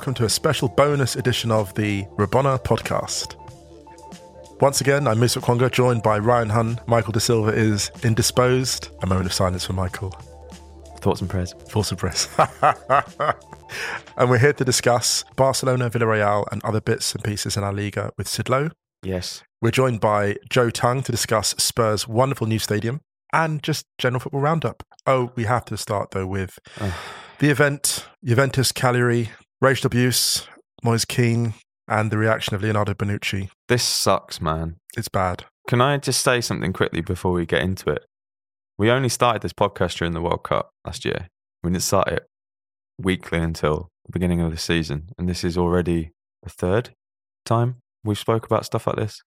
Welcome to a special bonus edition of the Rabona podcast. Once again, I'm Musa Okwonga, joined by Ryan Hunn. Michael Da Silva is indisposed. A moment of silence for Michael. Thoughts and prayers. Thoughts and prayers. and we're here to discuss Barcelona, Villarreal, and other bits and pieces in our Liga with Sid Lowe. Yes. We're joined by Jo Tongue to discuss Spurs' wonderful new stadium and just general football roundup. Oh, we have to start though with uh. the event, Juventus Cagliari, racial abuse, Moise Kean, and the reaction of Leonardo Bonucci. This sucks, man. It's bad. Can I just say something quickly before we get into it? We only started this podcast during the World Cup last year. We didn't start it weekly until the beginning of the season. And this is already the third time we've spoke about stuff like this.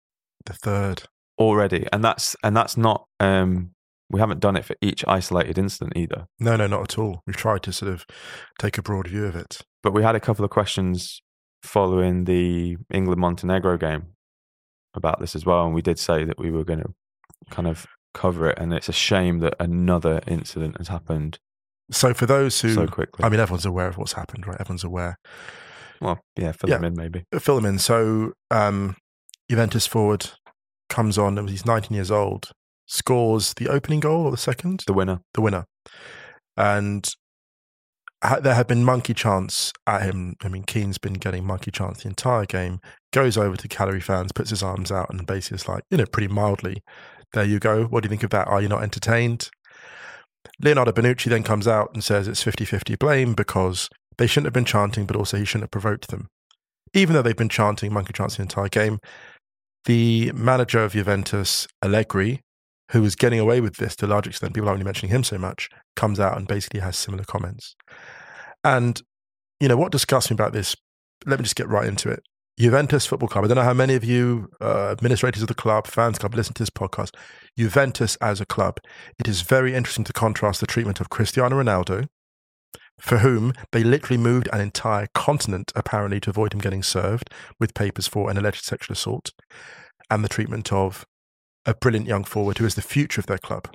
The third. Already. And that's and that's not um we haven't done it for each isolated incident either. No, no, not at all. We've tried to sort of take a broad view of it. But we had a couple of questions following the England Montenegro game about this as well. And we did say that we were going to kind of cover it. And it's a shame that another incident has happened So for those who, so quickly. I mean, everyone's aware of what's happened, right? Everyone's aware. well, yeah, fill Yeah. them in maybe. Fill them in. So um, Juventus forward comes on, and he's 19 years old, scores the opening goal or the second? The winner. the winner. And there had been monkey chants at him. I mean, Kean's been getting monkey chants the entire game. Goes over to Cagliari fans, puts his arms out, and basically is like, you know, pretty mildly, there you go. What do you think of that? Are you not entertained? Leonardo Bonucci then comes out and says it's 50 50 blame because they shouldn't have been chanting, but also he shouldn't have provoked them. Even though they've been chanting monkey chants the entire game, the manager of Juventus, Allegri, who was getting away with this to a large extent, people are only mentioning him so much, comes out and basically has similar comments. And, you know, what disgusts me about this, let me just get right into it. Juventus Football Club, I don't know how many of you, uh, administrators of the club, fans club, listen to this podcast. Juventus as a club, it is very interesting to contrast the treatment of Cristiano Ronaldo, for whom they literally moved an entire continent apparently to avoid him getting served with papers for an alleged sexual assault, and the treatment of a brilliant young forward who is the future of their club.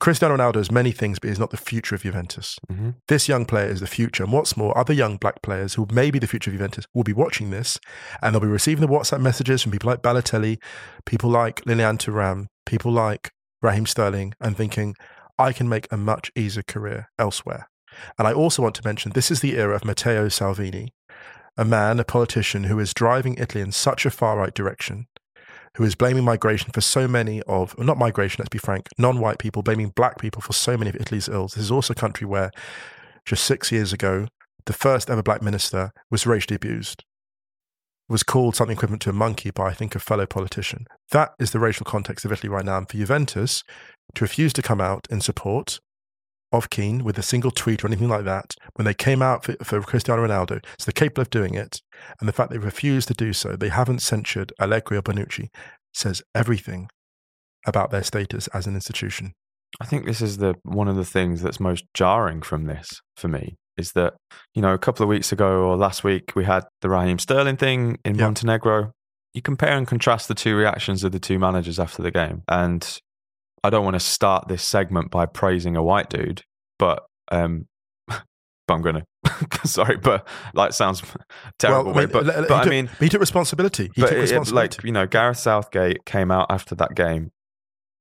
Cristiano Ronaldo is many things, but he's not the future of Juventus. hmm This young player is the future. And what's more, other young black players who may be the future of Juventus will be watching this and they'll be receiving the WhatsApp messages from people like Balotelli, people like Lilian Thuram, people like Raheem Sterling, and thinking, I can make a much easier career elsewhere. And I also want to mention this is the era of Matteo Salvini, a man, a politician who is driving Italy in such a far right direction, who is blaming migration for so many of, not migration, let's be frank, non white people, blaming black people for so many of Italy's ills. This is also a country where just six years ago, the first ever black minister was racially abused, was called something equivalent to a monkey by, I think, a fellow politician. That is the racial context of Italy right now. And for Juventus to refuse to come out in support of Kean with a single tweet or anything like that, when they came out for, for Cristiano Ronaldo, so they're capable of doing it, and the fact they refused to do so, they haven't censured Allegri or Bonucci, says everything about their status as an institution. I think this is the one of the things that's most jarring from this for me is that you know a couple of weeks ago or last week we had the Raheem Sterling thing in Yeah. Montenegro. You compare and contrast the two reactions of the two managers after the game, and I don't want to start this segment by praising a white dude, but um, but I'm gonna. Sorry, but like sounds terrible. way, but but he I took- mean, he took responsibility. He took it- it- responsibility. like you know, Gareth Southgate came out after that game,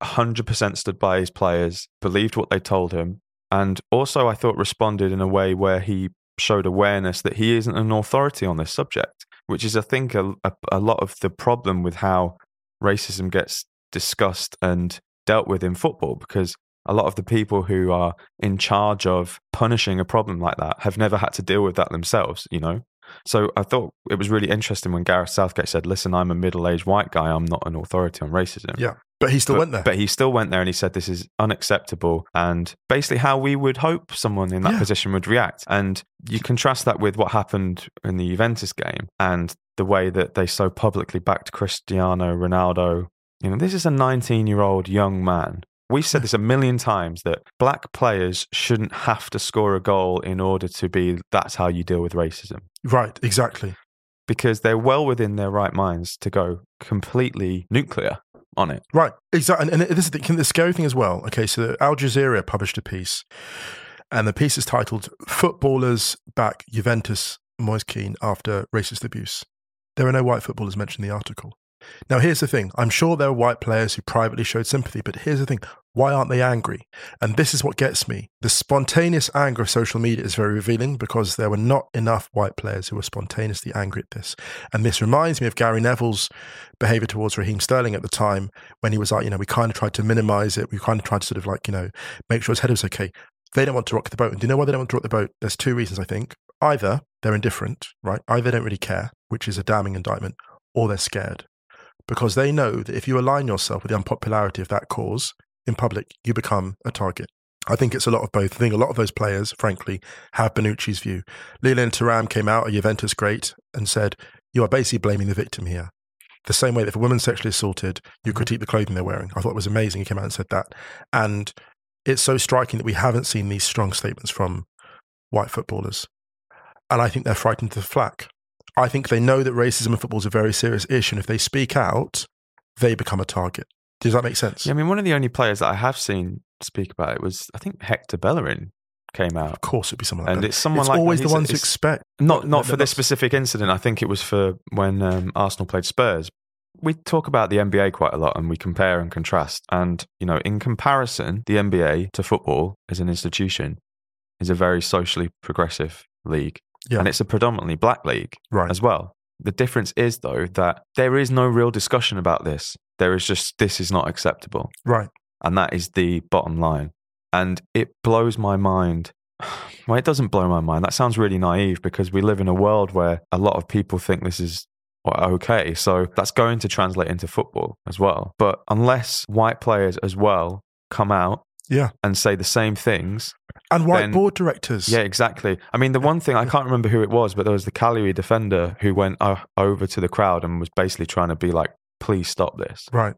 hundred percent stood by his players, believed what they told him, and also I thought responded in a way where he showed awareness that he isn't an authority on this subject, which is I think a, a, a lot of the problem with how racism gets discussed and dealt with in football because. A lot of the people who are in charge of punishing a problem like that have never had to deal with that themselves, you know? So I thought it was really interesting when Gareth Southgate said, "Listen, I'm a middle-aged white guy. I'm not an authority on racism." Yeah, but he still but, went there. But he still went there and he said, "This is unacceptable," and basically how we would hope someone in that Yeah. position would react. And you contrast that with what happened in the Juventus game and the way that they so publicly backed Cristiano Ronaldo. You know, this is a 19-year-old young man. We've said this a million times that black players shouldn't have to score a goal in order to be that's how you deal with racism right, exactly. because they're well within their right minds to go completely nuclear on it. Right, exactly. And, and this is the, the scary thing as well. Okay, so Al Jazeera published a piece, and the piece is titled "Footballers Back Juventus Moise Kean after racist abuse. There are no white footballers mentioned in the article. Now, here's the thing I'm sure there are white players who privately showed sympathy, but here's the thing why aren't they angry? And this is what gets me. The spontaneous anger of social media is very revealing because there were not enough white players who were spontaneously angry at this. And this reminds me of Gary Neville's behavior towards Raheem Sterling at the time when he was like, you know, we kind of tried to minimize it. We kind of tried to sort of like, you know, make sure his head was okay. They don't want to rock the boat. And do you know why they don't want to rock the boat? There's two reasons, I think. Either they're indifferent, right? Either they don't really care, which is a damning indictment, or they're scared because they know that if you align yourself with the unpopularity of that cause in public, you become a target. I think it's a lot of both. I think a lot of those players, frankly, have Bonucci's view. Lilian Thuram came out, a Juventus great, and said, You are basically blaming the victim here. The same way that if a woman's sexually assaulted, you critique mm-hmm. the clothing they're wearing. I thought it was amazing. He came out and said that. And it's so striking that we haven't seen these strong statements from white footballers. And I think they're frightened to the flak. I think they know that racism in football is a very serious issue. And if they speak out, they become a target. Does that make sense? Yeah, I mean, one of the only players that I have seen speak about it was, I think, Hector Bellerin came out. Of course, it'd be someone like that. and that. it's someone it's like always the you it's expect. Not not for this specific incident. I think it was for when um, Arsenal played Spurs. We talk about the NBA quite a lot, and we compare and contrast. And you know, in comparison, the NBA to football as an institution is a very socially progressive league, Yeah. and it's a predominantly black league Right. as well. The difference is though that there is no real discussion about this. There is just this is not acceptable. Right. And that is the bottom line. And it blows my mind. Well, it doesn't blow my mind. That sounds really naive because we live in a world where a lot of people think this is okay. So that's going to translate into football as well. But unless white players as well come out Yeah. and say the same things, And white Then- board directors. yeah, exactly. I mean, the one thing I can't remember who it was, but there was the Cagliari defender who went uh, over to the crowd and was basically trying to be like, "Please stop this," Right.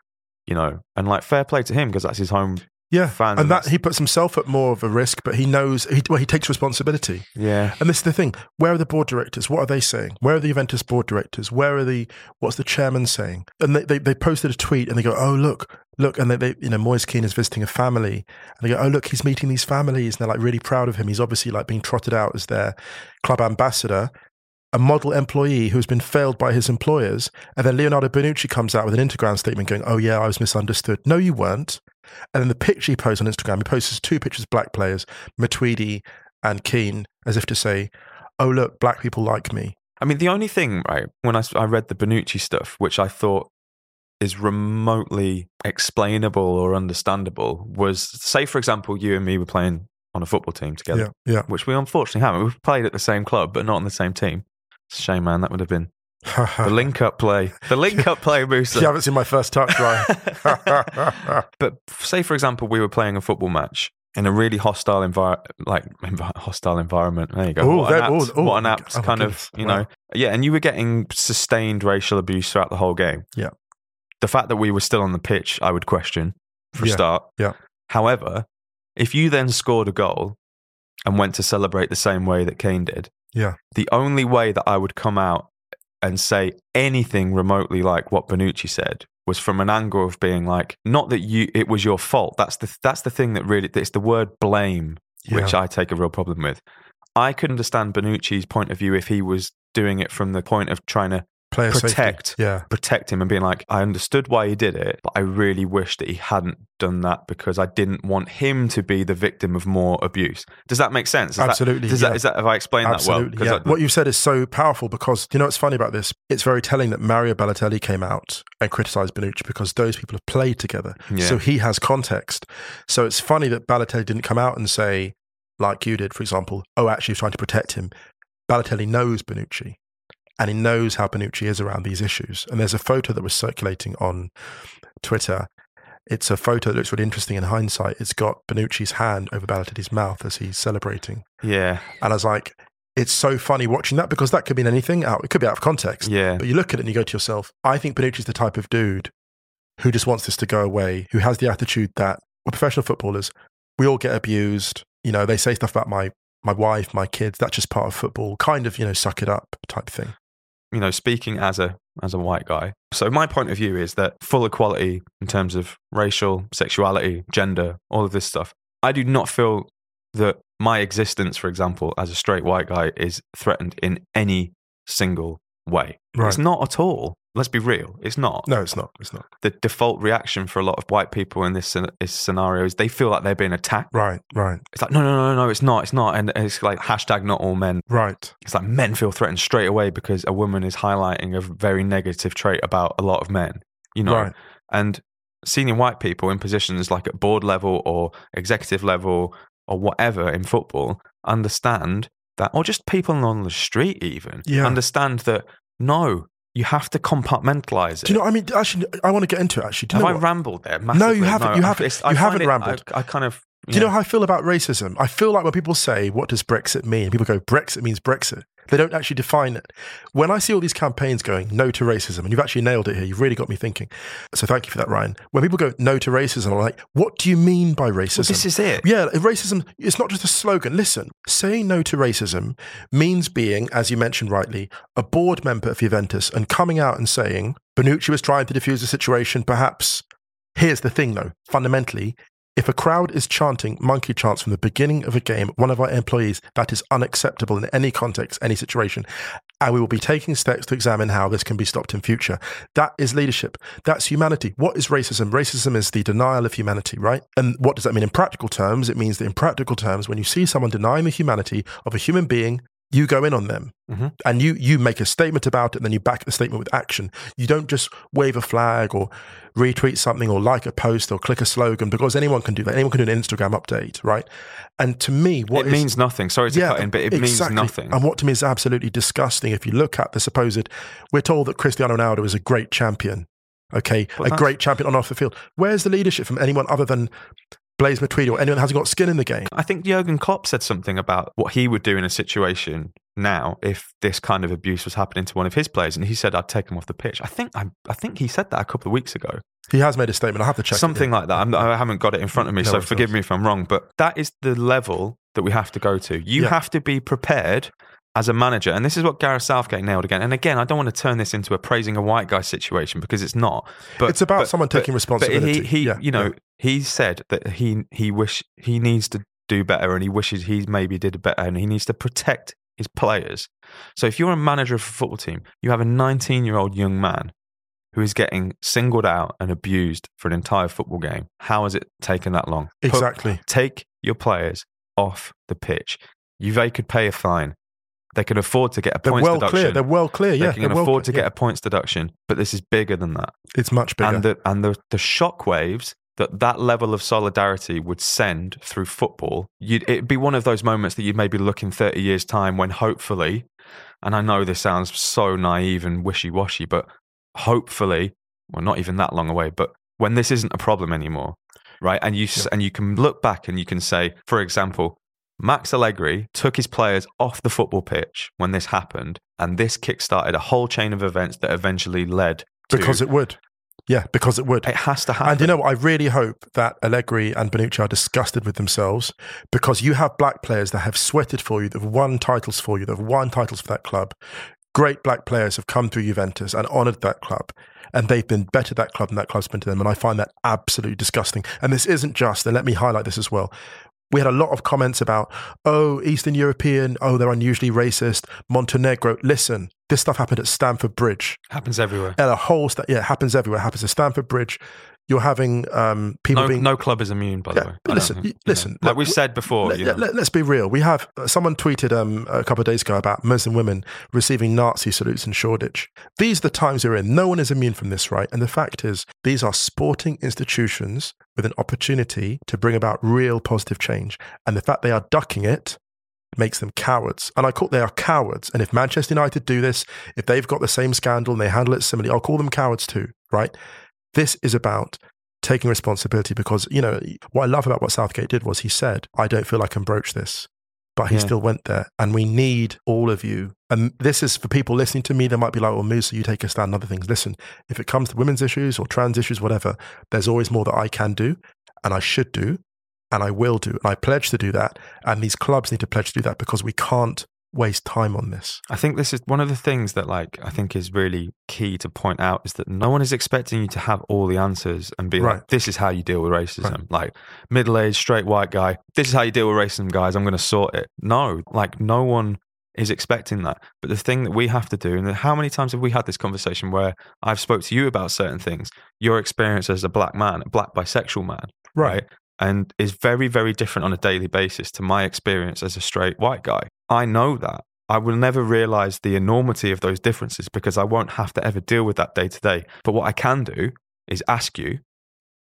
you know, and like fair play to him because that's his home Yeah. fans. and that he puts himself at more of a risk, but he knows he, well, he takes responsibility. yeah, And this is the thing: where are the board directors? What are they saying? Where are the Juventus board directors? Where are the what's the chairman saying? And they, they, they posted a tweet and they go, "Oh look, look!" And they, they you know Moise Kean is visiting a family, and they go, "Oh look, he's meeting these families," and they're like really proud of him. He's obviously like being trotted out as their club ambassador. A model employee who has been failed by his employers, and then Leonardo Bonucci comes out with an Instagram statement going, "Oh yeah, I was misunderstood." No, you weren't. And then the picture he posts on Instagram, he posts two pictures of black players, Matuidi and Kean, as if to say, "Oh look, black people like me." I mean, the only thing, right, when I read the Bonucci stuff, which I thought is remotely explainable or understandable, was say, for example, you and me were playing on a football team together, Yeah, which we unfortunately haven't. We've played at the same club, but not on the same team. It's a shame, man. That would have been the link up play. The link up play, Musa. you haven't seen my first touch, right? but say, for example, we were playing a football match in a really hostile environment, like envi- hostile environment. There you go. Ooh, what, an apt, ooh, ooh, what an oh apt God. kind Oh of, you Wow. know, yeah. And you were getting sustained racial abuse throughout the whole game. Yeah. The fact that we were still on the pitch, I would question for a Yeah, start. yeah. However, if you then scored a goal and went to celebrate the same way that Kane did, Yeah. the only way that I would come out and say anything remotely like what Bonucci said was from an angle of being like, not that you it was your fault. That's the that's the thing that really it's the word blame which I take a real problem with. I could understand Bonucci's point of view if he was doing it from the point of trying to Player safety. protect Yeah, protect him and being like, I understood why he did it, but I really wish that he hadn't done that because I didn't want him to be the victim of more abuse. Does that make sense? Is that- Absolutely, does yeah. that, is that have I explained absolutely. that well? yeah. what you've said is so powerful because you know what's funny about this? It's very telling that Mario Balotelli came out and criticised Bonucci because those people have played together, Yeah. so he has context. So it's funny that Balotelli didn't come out and say, like you did, for example, "Oh, actually, trying to protect him." Balotelli knows Bonucci, and he knows how Bonucci is around these issues. And there's a photo that was circulating on Twitter. It's a photo that looks really interesting in hindsight. It's got Bonucci's hand over Balotelli's mouth as he's celebrating. yeah, And I was like, it's so funny watching that because that could mean anything out. It could be out of context. yeah, But you look at it and you go to yourself, I think Bonucci's the type of dude who just wants this to go away, who has the attitude that we're professional footballers, we all get abused. You know, they say stuff about my my wife, my kids, that's just part of football, kind of, you know, suck it up type thing. You know, speaking as a as a white guy. So my point of view is that full equality in terms of racial, sexuality, gender, all of this stuff. I do not feel that my existence, for example, as a straight white guy is threatened in any single way. Right. It's not at all. Let's be real. It's not. No, it's not. It's not. The default reaction for a lot of white people in this, this scenario is they feel like they're being attacked. Right, right, It's like, no, no, no, no, it's not. It's not. And it's like hashtag not all men. right. It's like men feel threatened straight away because a woman is highlighting a very negative trait about a lot of men, you know? Right. And senior white people in positions like at board level or executive level or whatever in football understand that, or just people on the street even, Yeah. understand that no, you have to compartmentalize it. Do you know? I mean, actually, I want to get into it. Actually, do you Have know I what? rambled there? No, you haven't. You haven't. You haven't it- rambled. I, I kind of. Do you know how I feel about racism? I feel like when people say, "What does Brexit mean?" People go, "Brexit means Brexit." They don't actually define it. When I see all these campaigns going, no to racism, and you've actually nailed it here, you've really got me thinking. So thank you for that, Ryan. When people go, no to racism, I'm like, what do you mean by racism? Well, this is it. Yeah, racism, it's not just a slogan. Listen, saying no to racism means being, as you mentioned rightly, a board member of Juventus and coming out and saying, Bonucci was trying to defuse the situation. Perhaps, here's the thing though, fundamentally, if a crowd is chanting monkey chants from the beginning of a game, one of our employees, that is unacceptable in any context, any situation. And we will be taking steps to examine how this can be stopped in future. That is leadership. That's humanity. What is racism? Racism is the denial of humanity, right? And what does that mean in practical terms? It means that in practical terms, when you see someone denying the humanity of a human being, you go in on them Mhm. and you you make a statement about it and then you back the statement with action you don't just wave a flag or retweet something or like a post or click a slogan because anyone can do that anyone can do an instagram update right and to me what it is- means nothing. Sorry to cut in, but it exactly. means nothing. And what to me is absolutely disgusting. If you look at the supposed, we're told that Cristiano Ronaldo is a great champion. Okay, a great champion on off the field. Where's the leadership from anyone other than Blaise Matuidi or anyone that hasn't got skin in the game? I think Jurgen Klopp said something about what he would do in a situation now if this kind of abuse was happening to one of his players, and he said, "I'd take him off the pitch." I think I, I think he said that a couple of weeks ago, He has made a statement. I have to check it, something like that. I'm, I haven't got it in front of me, No so forgive no me if I'm wrong. But that is the level that we have to go to. You Yeah. have to be prepared. As a manager, and this is what Gareth Southgate nailed again. And again, I don't want to turn this into a praising a white guy situation because it's not. But It's about someone taking But responsibility. he, he Yeah, you know, yeah. He said that he he wish he needs to do better, and he wishes he maybe did better, and he needs to protect his players. So if you're a manager of a football team, you have a 19 year old young man who is getting singled out and abused for an entire football game. How has it taken that long? Put- Exactly. take your players off the pitch. Juve could pay a fine. They can afford to get a They're points well deduction. clear. They're well clear. Yeah, they can they're well afford to clear. get a points deduction, but this is bigger than that It's much bigger. and the and the the shockwaves that that level of solidarity would send through football, you'd, it'd be one of those moments that you'd maybe look in 30 years' time when hopefully, and I know this sounds so naive and wishy washy, but hopefully, well, not even that long away, but when this isn't a problem anymore, right? And you and you can look back and you can say, for example, Max Allegri took his players off the football pitch when this happened, and this kickstarted a whole chain of events that eventually led because it would. Yeah, because it would. it has to happen. And you know what? I really hope that Allegri and Bonucci are disgusted with themselves because you have black players that have sweated for you, that have won titles for you, that have won titles for that club. Great black players have come through Juventus and honoured that club. And they've been better that club than that club's been to them. And I find that absolutely disgusting. And this isn't just, and let me highlight this as well. We had a lot of comments about, oh, Eastern European, oh, they're unusually racist. Montenegro. Listen, this stuff happened at Stamford Bridge happens everywhere. and a whole sta- yeah, happens everywhere. Happens at Stamford Bridge. You're having um, people No, being no club is immune, by the way. but I don't listen, think, y- you know. listen, like we've said before, Let, you know, us be real. We have uh, someone tweeted um, a couple of days ago about Muslim women receiving Nazi salutes in Shoreditch. These are the times we're in. No one is immune from this, right? And the fact is, these are sporting institutions with an opportunity to bring about real positive change. And the fact they are ducking it makes them cowards. And I call they are cowards. And if Manchester United do this, if they've got the same scandal and they handle it similarly, I'll call them cowards too, right? This is about taking responsibility because, you know, what I love about what Southgate did was he said, I don't feel I can broach this. But he Yeah. still went there. And we need all of you. And this is for people listening to me, they might be like, oh, well, Musa, you take a stand on other things. Listen, if it comes to women's issues or trans issues, whatever, there's always more that I can do and I should do and I will do. And I pledge to do that. And these clubs need to pledge to do that because we can't waste time on this. I think this is one of the things that, like, I think is really key to point out is that no one is expecting you to have all the answers and be Right. like, "This is how you deal with racism." Like, middle-aged, straight white guy, "This is how you deal with racism, guys. I'm going to sort it." No, like, no one is expecting that. But the thing that we have to do, and how many times have we had this conversation where I've spoke to you about certain things, your experience as a black man, a black bisexual man, right? And is very, very different on a daily basis to my experience as a straight white guy. I know that. I will never realize the enormity of those differences because I won't have to ever deal with that day to day. But what I can do is ask you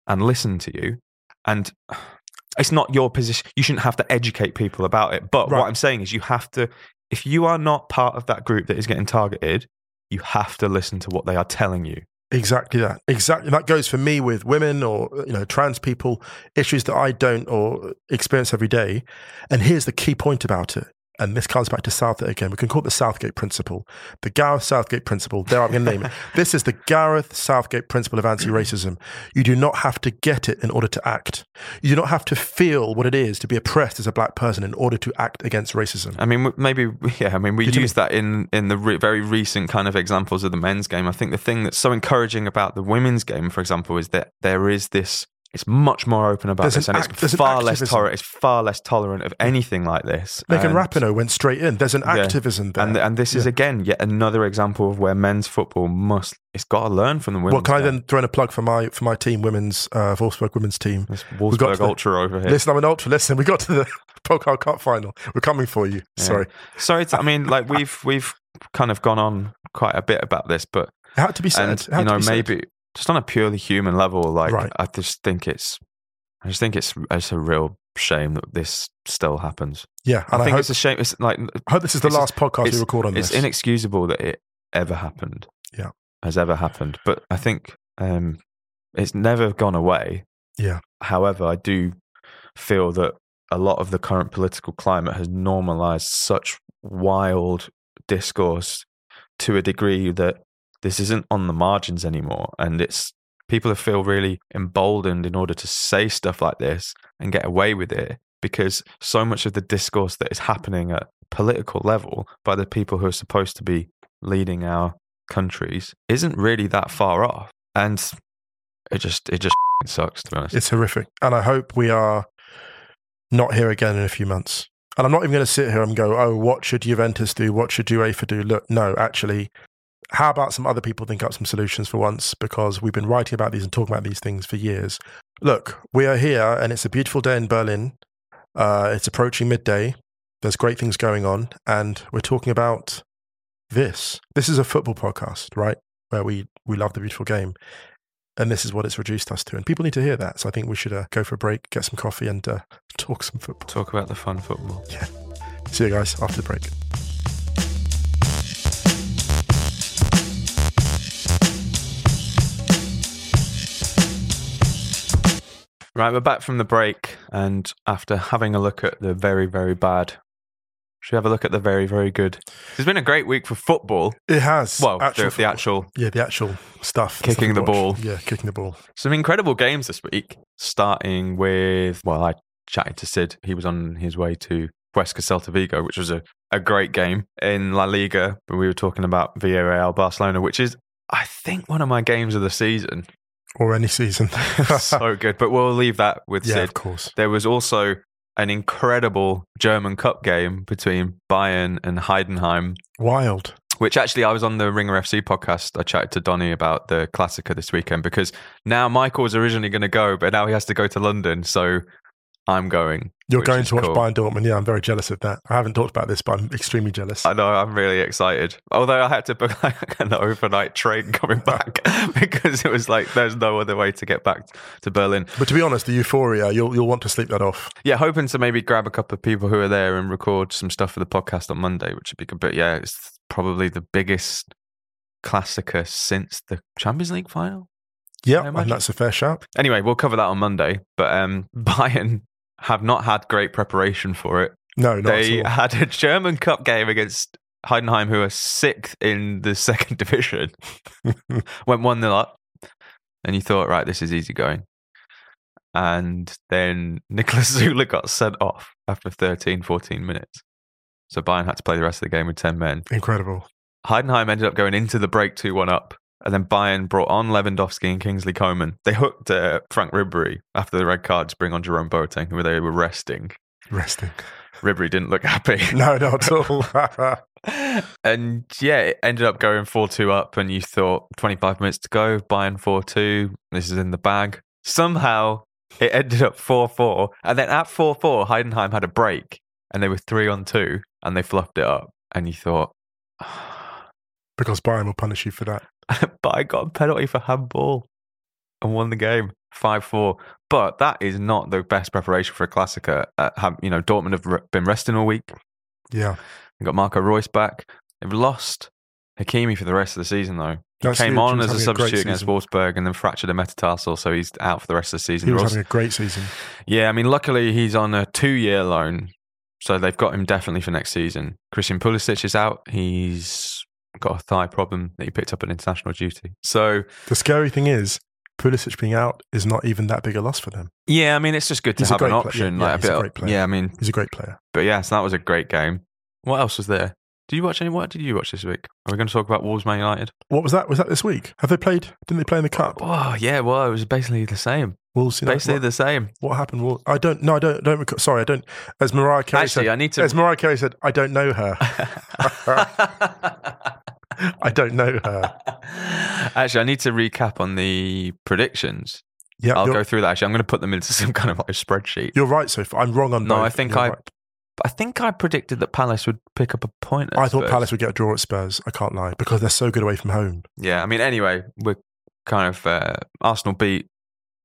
and listen to you. And it's not your position. You shouldn't have to educate people about it. But Right. what I'm saying is, you have to, if you are not part of that group that is getting targeted, you have to listen to what they are telling you. Exactly that. Exactly that goes for me with women or you know trans people, issues that I don't or experience every day. And here's the key point about it. And this comes back to Southgate again. We can call it the Southgate principle, the Gareth Southgate principle. There, I'm going to name it. This is the Gareth Southgate principle of anti-racism. You do not have to get it in order to act. You do not have to feel what it is to be oppressed as a black person in order to act against racism. I mean, maybe yeah. I mean, we use that in in the re- very recent kind of examples of the men's game. I think the thing that's so encouraging about the women's game, for example, is that there is this. It's much more open about There's this, an and act- it's there's an far less tolerant. It's far less tolerant of anything like this. Megan And- Rapinoe went straight in. There's an Yeah. activism there. and and this is again yet another example of where men's football must. It's got to learn from the women's. well, can I then throw in a plug for my for my team, women's uh, Wolfsburg women's team? Got Wolfsburg to the- Ultra over here. Listen, I'm an ultra. Listen, we got to the Pokal Cup final. We're coming for you. Yeah. Sorry, Sorry, to, I mean, like we've we've kind of gone on quite a bit about this, but it had to be said. and you know maybe said. Just on a purely human level like Right. i just think it's i just think it's it's a real shame that this still happens Yeah, i and I, think hope, it's a shame it's like I hope this is the last podcast we record on it's this. inexcusable that it ever happened Yeah. has ever happened but i think um it's never gone away Yeah. however i do feel that a lot of the current political climate has normalized such wild discourse to a degree that this isn't on the margins anymore and it's people who feel really emboldened in order to say stuff like this and get away with it because so much of the discourse that is happening at political level by the people who are supposed to be leading our countries isn't really that far off and it just it just sucks to be honest it's horrific, and I hope we are not here again in a few months. And I'm not even going to sit here and go, "Oh, what should Juventus do? What should UEFA do?" Look, no, actually, how about some other people think up some solutions for once? Because we've been writing about these and talking about these things for years. Look, we are here, and it's a beautiful day in Berlin. Uh, it's approaching midday. There's great things going on, and we're talking about this. This is a football podcast, right? Where we we love the beautiful game, and this is what it's reduced us to. And people need to hear that. So I think we should uh, go for a break, get some coffee, and uh, talk some football. talk about the fun football Yeah. See you guys after the break. Right, we're back from the break, and after having a look at the very, very bad, should we have a look at the very, very good? It's been a great week for football. It has. Well, the, the actual yeah, the actual stuff. Kicking stuff the ball. Yeah, kicking the ball. some incredible games this week. Starting with, well, I chatted to Sid. He was on his way to Huesca Celta Vigo, which was a, a great game in La Liga. But we were talking about Villarreal Barcelona, which is, I think, one of my games of the season. Or any season. so good. But we'll leave that with yeah, Sid. of course. There was also an incredible German Cup game between Bayern and Heidenheim, Wild. which actually I was on the Ringer FC podcast. I chatted to Donny about the Klassiker this weekend because now Michael was originally going to go, but now he has to go to London. So I'm going. You're going to watch cool. Bayern Dortmund. Yeah, I'm very jealous of that. I haven't talked about this, but I'm extremely jealous. I know, I'm really excited. Although I had to book like an overnight train coming back because it was like there's no other way to get back to Berlin. but to be honest, the euphoria, you'll you'll want to sleep that off. Yeah, hoping to maybe grab a couple of people who are there and record some stuff for the podcast on Monday, which would be good. But yeah, it's probably the biggest Klassiker since the Champions League final. Yeah, and that's a fair shout. Anyway, we'll cover that on Monday. But um, Bayern have not had great preparation for it. No, not they had a German Cup game against Heidenheim, who are sixth in the second division. Went 1 0 up. And you thought, right, this is easy going. And then Niklas Süle got sent off after 13, 14 minutes. So Bayern had to play the rest of the game with 10 men. Incredible. Heidenheim ended up going into the break 2 1 up. And then Bayern brought on Lewandowski and Kingsley Coman. They hooked uh, Frank Ribery after the red card to bring on Jerome Boateng, who they were resting. Resting. Ribery didn't look happy. No, not at all. and yeah, it ended up going 4 2 up, and you thought 25 minutes to go, Bayern 4 2. This is in the bag. Somehow it ended up 4 4. And then at 4 4, Heidenheim had a break, and they were 3 on 2, and they fluffed it up. And you thought, because Bayern will punish you for that. but I got a penalty for handball and won the game 5 4. But that is not the best preparation for a Klassiker. Uh, you know, Dortmund have re- been resting all week. Yeah. They got Marco Reus back. They've lost Hakimi for the rest of the season, though. He That's came on as a having a substitute against. Wolfsburg and then fractured a metatarsal, so he's out for the rest of the season. He was Ross- having a great season. yeah, I mean, luckily he's on a two year loan, so they've got him definitely for next season. Christian Pulisic is out. He's got a thigh problem that he picked up at international duty. So, The scary thing is, Pulisic being out is not even that big a loss for them. yeah, I mean, it's just good to He's have an option. Yeah, like he's a bit- great player. Yeah, I mean, He's a great player. but yeah, so that was a great game. What else was there? Did you watch any? What did you watch this week? Are we going to talk about Wolves Man United? What was that? Was that this week? Have they played? Didn't they play in the cup? Oh, yeah, well, it was basically the same. Wolves. Know, Basically what, the same. what happened? Well, I don't. No, I don't. Don't. Sorry, I don't. As Mariah Carey Actually, said. I need to. As Mariah Carey said, I don't know her. I don't know her. Actually, I need to recap on the predictions. Yeah, I'll go through that. Actually, I'm going to put them into some kind of like spreadsheet. you're right so far. I'm wrong on No, both. I think You're I- right. I think I predicted that Palace would pick up a point. I thought Palace would get a draw at Spurs. I can't lie because they're so good away from home. Yeah, I mean, anyway, we're kind of uh, Arsenal beat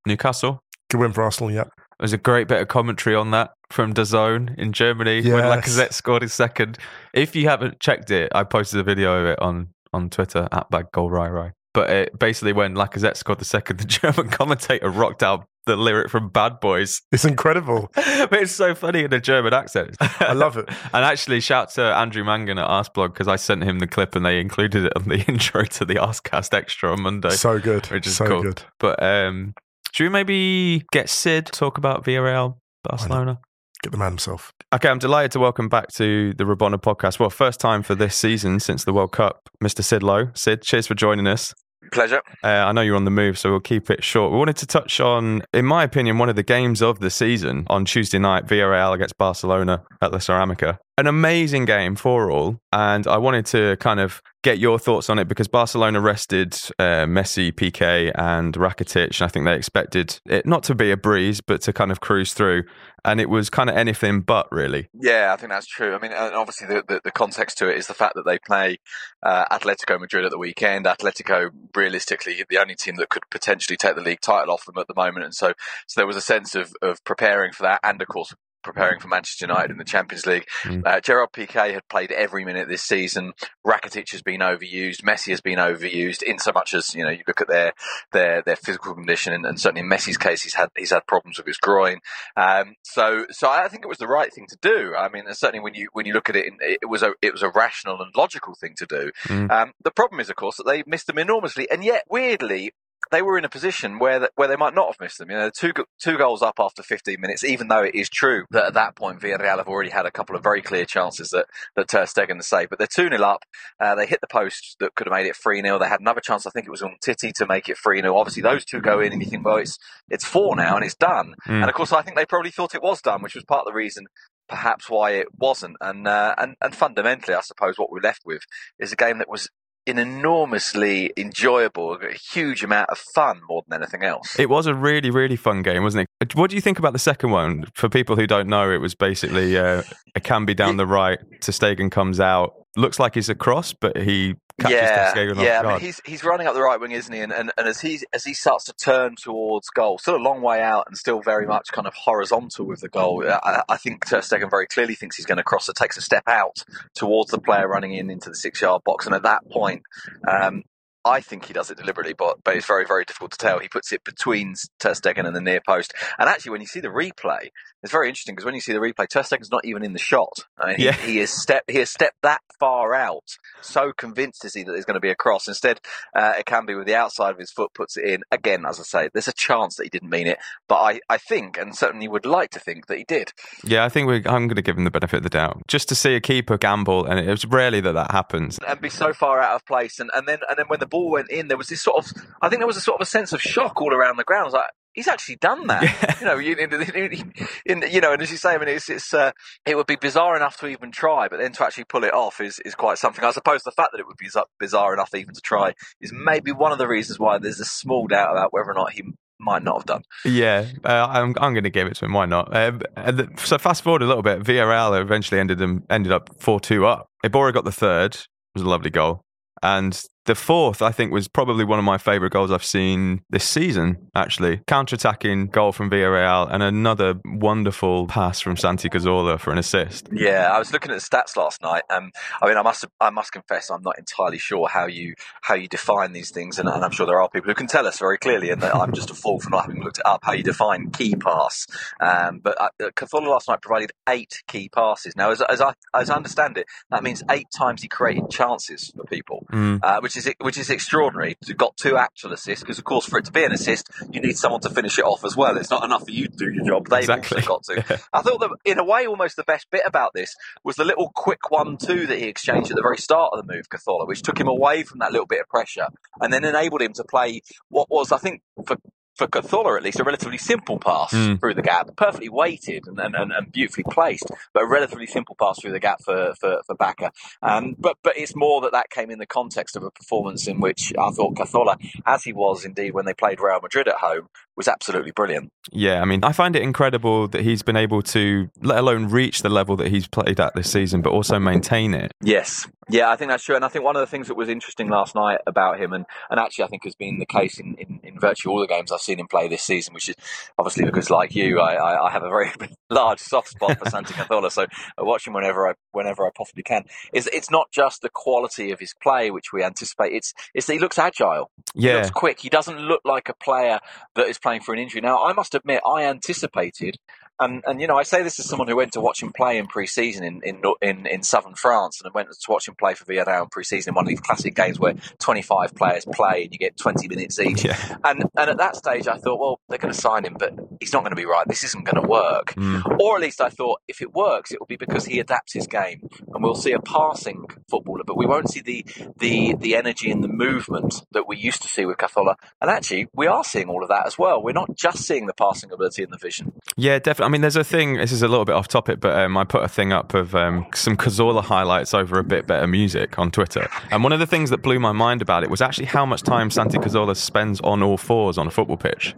Newcastle. Good win for Arsenal. Yeah, There's a great bit of commentary on that from DAZN in Germany when Yes. Lacazette scored his second. If you haven't checked it, I posted a video of it on on Twitter at Bag Goal Rai Rai. But it, basically, when Lacazette scored the second, the German commentator rocked out the lyric from Bad Boys. it's incredible. but it's so funny in a German accent. I love it. And actually, shout to Andrew Mangan at Arsblog because I sent him the clip and they included it on the intro to the Arscast Extra on Monday. So good. Which is so cool. good. But um, should we maybe get Sid to talk about Villarreal, Barcelona? Get the man himself. Okay, I'm delighted to welcome back to the Rabona podcast. Well, first time for this season since the World Cup, Mr. Sid Lowe. Sid, cheers for joining us. Pleasure. Uh, I know you're on the move, so we'll keep it short. We wanted to touch on, in my opinion, one of the games of the season on Tuesday night, Villarreal against Barcelona at the Ceramica. An amazing game for all, and I wanted to kind of get your thoughts on it because Barcelona rested uh, Messi, Piqué, and Rakitic. And I think they expected it not to be a breeze, but to kind of cruise through, and it was kind of anything but really. Yeah, I think that's true. I mean, obviously the, the, the context to it is the fact that they play uh, Atletico Madrid at the weekend. Atletico, realistically, the only team that could potentially take the league title off them at the moment, and so so there was a sense of of preparing for that, and of course. Preparing for Manchester United in the Champions League, Mm. uh, Gerard Piqué had played every minute this season. Rakitic has been overused. Messi has been overused. In so much as you know, you look at their their their physical condition, and, and certainly in Messi's case, he's had he's had problems with his groin. Um, so, so I think it was the right thing to do. I mean, certainly when you when you look at it, it was a it was a rational and logical thing to do. Mm. Um, the problem is, of course, that they missed them enormously, and yet weirdly. They were in a position where th- where they might not have missed them. You know, two two goals up after 15 minutes. Even though it is true that at that point Villarreal have already had a couple of very clear chances that that Ter Stegen saved, but they're two 0 up. Uh, they hit the post that could have made it three 0 They had another chance. I think it was on Titi to make it three 0 Obviously, those two go in, and you think, well, it's it's four now, and it's done. Mm. And of course, I think they probably thought it was done, which was part of the reason, perhaps, why it wasn't. And uh, and and fundamentally, I suppose what we're left with is a game that was an enormously enjoyable, a huge amount of fun more than anything else. It was a really, really fun game, wasn't it? What do you think about the second one? For people who don't know, it was basically uh, Ekambi down the right. Ter Stegen comes out, looks like he's a cross, but he catches yeah, off yeah. I mean, he's he's running up the right wing, isn't he? And, and and as he as he starts to turn towards goal, still a long way out, and still very much kind of horizontal with the goal. I, I think Ter Stegen very clearly thinks he's going to cross. It takes a step out towards the player running in into the six yard box, and at that point. Um, I think he does it deliberately, but but it's very very difficult to tell. He puts it between Ter Stegen and the near post. And actually, when you see the replay, it's very interesting because when you see the replay, Ter Stegen's not even in the shot. I mean, Yeah. he, he is step he has stepped that far out. So convinced is he that there's going to be a cross. Instead, uh, Ekambi with the outside of his foot puts it in. Again, as I say, there's a chance that he didn't mean it, but I, I think and certainly would like to think that he did. Yeah, I think I'm going to give him the benefit of the doubt. Just to see a keeper gamble, and it's rarely that that happens. and be so far out of place. And, and then and then when the ball went in, there was this sort of I think there was a sort of a sense of shock all around the ground. Was like, he's actually done that. Yeah. You know, you, in, in, in, you know, and as you say, I mean, it's it's uh, it would be bizarre enough to even try, but then to actually pull it off is, is quite something. I suppose the fact that it would be bizarre- bizarre enough even to try is maybe one of the reasons why there's a small doubt about whether or not he might not have done. Yeah, uh, I'm, I'm going to give it to him. Why not? Um, and the, so fast forward a little bit. Villarreal eventually ended them ended up four two up. Iborra got the third. It was a lovely goal, and the fourth I think was probably one of my favourite goals I've seen this season. Actually, counter-attacking goal from Villarreal and another wonderful pass from Santi Cazorla for an assist. Yeah, I was looking at the stats last night. Um, I mean, I must I must confess, I'm not entirely sure how you how you define these things, and, and I'm sure there are people who can tell us very clearly, and that I'm just a fool for not having looked it up. How you define key pass? Um, but uh, Cazorla last night provided eight key passes. Now, as, as I as I understand it, that means eight times he created chances for people, Mm. uh, which is which is extraordinary. Got two actual assists because, of course, for it to be an assist, you need someone to finish it off as well. It's not enough for you to do your job; they've Exactly. got to. I thought that, in a way, almost the best bit about this was the little quick one-two that he exchanged at the very start of the move, Cazorla, which took him away from that little bit of pressure and then enabled him to play what was, I think, for for Cazorla at least, a relatively simple pass Mm. through the gap, perfectly weighted and, and, and, beautifully placed, but a relatively simple pass through the gap for for, for Bacca. Um, but but it's more that that came in the context of a performance in which I thought Cazorla, as he was indeed when they played Real Madrid at home, was absolutely brilliant. Yeah, I mean, I find it incredible that he's been able to, let alone reach the level that he's played at this season, but also maintain it. Yes. Yeah, I think that's true. And I think one of the things that was interesting last night about him, and, and actually I think has been the case in, in, in virtually all the games I've seen him play this season, which is obviously because, like you, I, I, I have a very large soft spot for Santi Cazorla, so I watch him whenever I whenever I possibly can. Is it's not just the quality of his play, which we anticipate. It's it's that he looks agile. yeah. He looks quick. He doesn't look like a player that is playing for an injury. Now, I must admit, I anticipated, and, and you know, I say this as someone who went to watch him play in pre-season in in, in, in southern France, and went to watch him play for Villarreal in pre-season in one of these classic games where 25 players play and you get 20 minutes each. yeah. And and at that stage, I thought, well, they're going to sign him, but he's not going to be right. This isn't going to work. Mm. Or at least I thought, if it works, it will be because he adapts his game, and we'll see a passing footballer, but we won't see the the the energy and the movement that we used to see with Cazorla. And actually, we are seeing all of that as well. We're not just seeing the passing ability and the vision. Yeah, definitely. I mean, there's a thing. This is a little bit off topic, but um, I put a thing up of um, some Cazorla highlights over a bit better music on Twitter. And one of the things that blew my mind about it was actually how much time Santi Cazorla spends on all fours on a football pitch.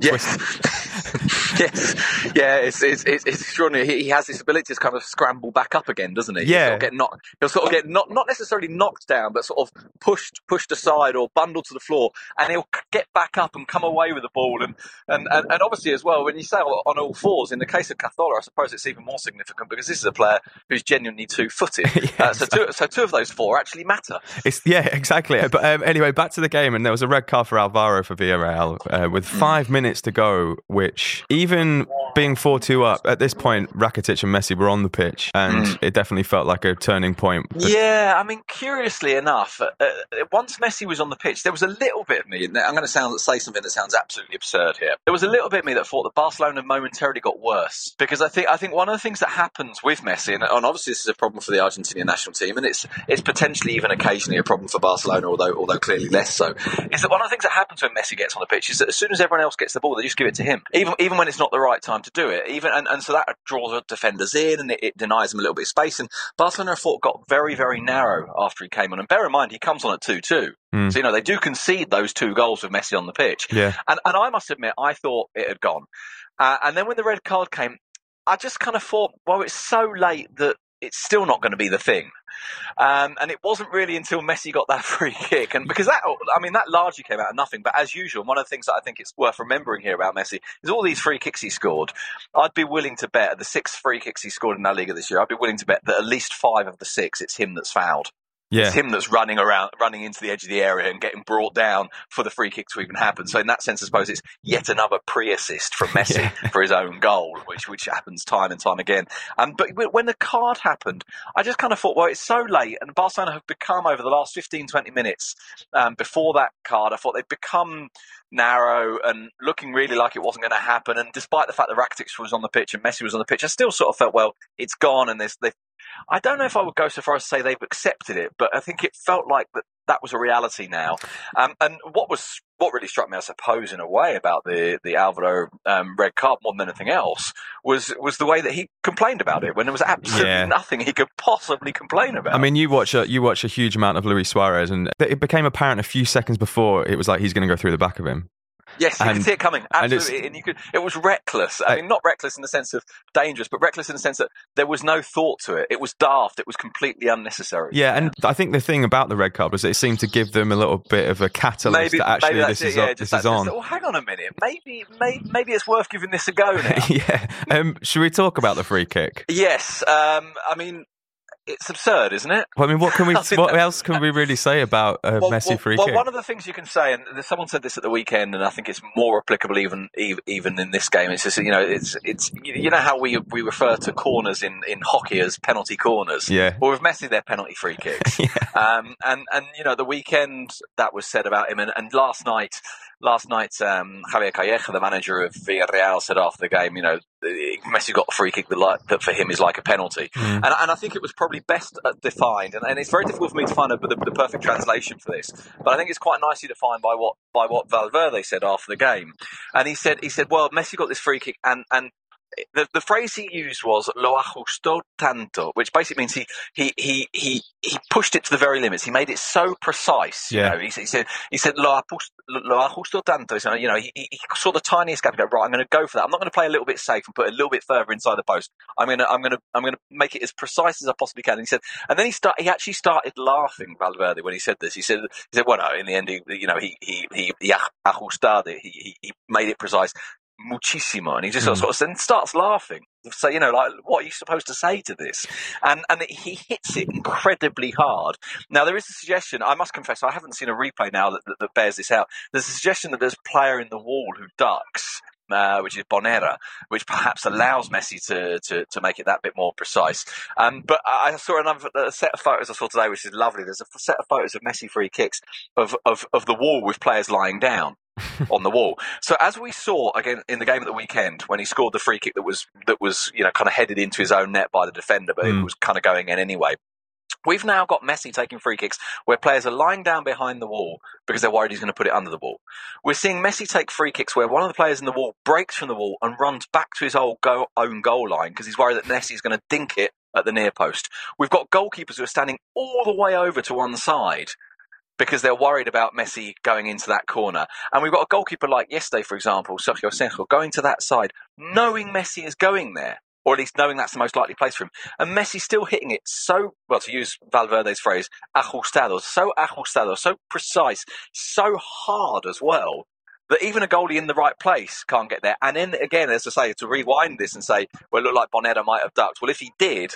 Yes, yes, yeah. It's it's, it's, extraordinary. He, he has this ability to kind of scramble back up again, doesn't he? He'll Yeah. sort of get knocked. He'll sort of get not not necessarily knocked down, but sort of pushed pushed aside or bundled to the floor, and he'll get back up and come away with the ball. And and, and, and obviously as well, when you say on all fours, in the case of Cazorla, I suppose it's even more significant because this is a player who's genuinely two footed. Uh, so two so two of those four actually matter. It's yeah, exactly. But um, anyway, back to the game, and there was a red card for Alvaro for Villarreal uh, with five minutes to go. Which even being four-two up at this point, Rakitic and Messi were on the pitch, and it definitely felt like a turning point. Yeah, I mean, curiously enough, uh, uh, once Messi was on the pitch, there was a little bit of me. and I'm going to sound say something that sounds absolutely absurd here. There was a little bit of me that thought that Barcelona momentarily got worse because I think I think one of the things that happens with Messi, and, and obviously this is a problem for the Argentinian national team, and it's it's potentially even occasionally a problem for Barcelona, although although clearly less so, is that one of the things that happens when Messi gets on the pitch is that as soon as everyone else gets the ball, they just give it to him, even even when it's not the right time to do it. Even and, and so that draws defenders in and it, it denies them a little bit of space. And Barcelona thought got very very narrow after he came on. And bear in mind he comes on at two two, Mm. so you know they do concede those two goals with Messi on the pitch. Yeah, And and I must admit I thought it had gone. Uh, and then when the red card came, I just kind of thought, well, it's so late that it's still not going to be the thing. Um, and it wasn't really until Messi got that free kick, and because that, I mean, that largely came out of nothing. But as usual, one of the things that I think it's worth remembering here about Messi is all these free kicks he scored. I'd be willing to bet the six free kicks he scored in La Liga this year. I'd be willing to bet that at least five of the six, it's him that's fouled. Yeah. It's him that's running around, running into the edge of the area and getting brought down for the free kick to even happen. So in that sense, I suppose it's yet another pre-assist from Messi Yeah. for his own goal, which which happens time and time again. Um, but when the card happened, I just kind of thought, well, it's so late, and Barcelona have become over the last 15, 20 minutes um, before that card. I thought they'd become narrow and looking really like it wasn't going to happen. And despite the fact that Rakitic was on the pitch and Messi was on the pitch, I still sort of felt, well, it's gone, and there's they. I don't know if I would go so far as to say they've accepted it, but I think it felt like that that was a reality now. Um, and what was what really struck me, I suppose, in a way about the the Alvaro um, red card more than anything else was was the way that he complained about it when there was absolutely Yeah. nothing he could possibly complain about. I mean, you watch a, you watch a huge amount of Luis Suarez, and it became apparent a few seconds before it was like he's going to go through the back of him. Yes, you And- could see it coming. Absolutely. And, you could it was reckless. I mean not reckless in the sense of dangerous, but reckless in the sense that there was no thought to it. It was daft, it was completely unnecessary. Yeah, and I think the thing about the red card was it seemed to give them a little bit of a catalyst Maybe, that actually maybe this it, is yeah, on, this is on. well, hang on a minute. Maybe, maybe, maybe it's worth giving this a go now. yeah. Um, should we talk about the free kick? yes. Um, I mean, it's absurd, isn't it? Well, I mean, what can we? What else can we really say about a Well, Messi well, free well, kick? Well, one of the things you can say, and someone said this at the weekend, and I think it's more applicable even even in this game. It's just you know, it's it's you know how we we refer to corners in, in hockey as penalty corners. yeah. Well, with Messi, they're penalty free kicks. Yeah. Um, and and you know the weekend that was said about him, and, and last night, last night, um, Javier Calleja, the manager of Villarreal, said after the game, you know, Messi got a free kick that, like, that for him is like a penalty, Mm. and, and I think it was probably best uh, defined, and, and it's very difficult for me to find a, the, the perfect translation for this, but I think it's quite nicely defined by what by what Valverde said after the game, and he said he said, well, Messi got this free kick, and and the, the phrase he used was "lo ajustó tanto," which basically means he he he he he pushed it to the very limits. He made it so precise. You Yeah. know, he, he said he said "lo, lo ajustó tanto." So you know, he, he saw the tiniest gap and go right. I'm going to go for that. I'm not going to play a little bit safe and put a little bit further inside the post. I'm going to I'm going to I'm going to make it as precise as I possibly can. And he said, and then he start he actually started laughing Valverde when he said this. He said he said, well, no, in the end, he, you know, he he he, he ajustado it. He, he he made it precise muchísimo, and he just Mm. sort of then starts laughing. So you know, like, what are you supposed to say to this? And and he hits it incredibly hard. Now there is a suggestion. I must confess, I haven't seen a replay now that, that, that bears this out. There's a suggestion that there's a player in the wall who ducks. Uh, which is Bonera, which perhaps allows Messi to, to, to make it that bit more precise. Um, but I saw another a set of photos I saw today, which is lovely. There's a set of photos of Messi free kicks of, of, of the wall with players lying down on the wall. So as we saw again in the game at the weekend when he scored the free kick that was that was you know kind of headed into his own net by the defender, but it Mm. was kind of going in anyway. We've now got Messi taking free kicks where players are lying down behind the wall because they're worried he's going to put it under the wall. We're seeing Messi take free kicks where one of the players in the wall breaks from the wall and runs back to his old go- own goal line because he's worried that Messi's going to dink it at the near post. We've got goalkeepers who are standing all the way over to one side because they're worried about Messi going into that corner. And we've got a goalkeeper like yesterday, for example, Sergio Asenjo, going to that side, knowing Messi is going there, or at least knowing that's the most likely place for him. And Messi still hitting it so, well, to use Valverde's phrase, ajustado, so ajustado, so precise, so hard as well. That even a goalie in the right place can't get there. And then again, as I say, to rewind this and say, well, it looked like Bonera might have ducked. Well, if he did,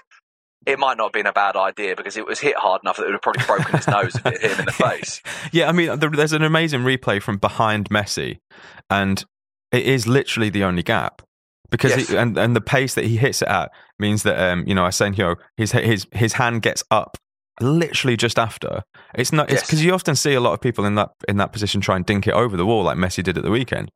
it might not have been a bad idea because it was hit hard enough that it would have probably broken his nose if it hit him in the face. Yeah, I mean, there's an amazing replay from behind Messi, and it is literally the only gap because Yes. he, and and the pace that he hits it at means that um you know Asenjo his his his hand gets up literally just after. It's not it's Yes. because you often see a lot of people in that in that position try and dink it over the wall like Messi did at the weekend.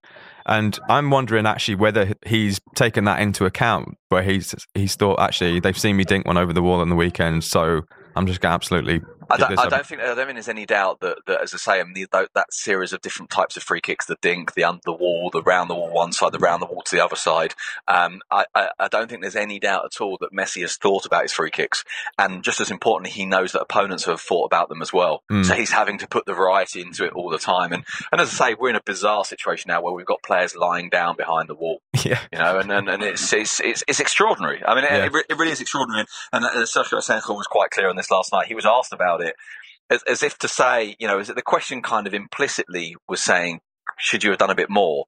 And I'm wondering actually whether he's taken that into account, where he's he's thought actually they've seen me dink one over the wall on the weekend, so I'm just going to absolutely. I don't, I don't think I don't think there's any doubt that, that as I say, I mean, the, that series of different types of free kicks, the dink, the under the wall, the round the wall one side, the round the wall to the other side. Um, I, I, I don't think there's any doubt at all that Messi has thought about his free kicks, and just as importantly, he knows that opponents have thought about them as well. Mm. So he's having to put the variety into it all the time. And and as I say, we're in a bizarre situation now where we've got players lying down behind the wall yeah. you know, and and, and it's, it's it's it's extraordinary. I mean, it, Yeah. it, it really is extraordinary. And uh, Sergio Asenjo was quite clear on this last night. He was asked about it as, as if to say, you know, is it the question kind of implicitly was saying, should you have done a bit more?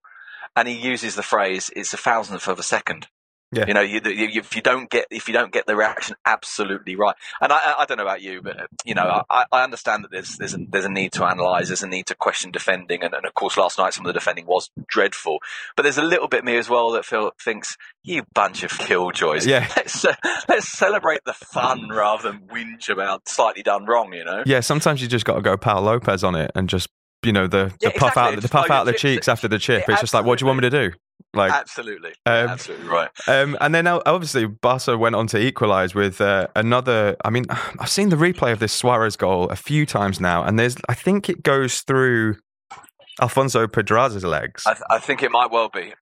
And he uses the phrase, "It's a thousandth of a second. Yeah. You know, you, you, if you don't get if you don't get the reaction absolutely right, and I, I don't know about you, but you know, I, I understand that there's there's a, there's a need to analyse, there's a need to question defending, and, and of course, last night some of the defending was dreadful. But there's a little bit me as well that feel, thinks you bunch of killjoys. Yeah. let's uh, let's celebrate the fun rather than whinge about slightly done wrong. You know. Yeah, sometimes you just got to go Pau Lopez on it and just you know the, Yeah, the puff exactly. out the Just puff out the cheeks after the chip. Yeah, it's just like, what do you want me to do? Like, absolutely, Um, absolutely right. um, and then obviously Barca went on to equalise with uh, another. I mean, I've seen the replay of this Suarez goal a few times now, and there's I think it goes through Alfonso Pedraza's legs. I, th- I think it might well be.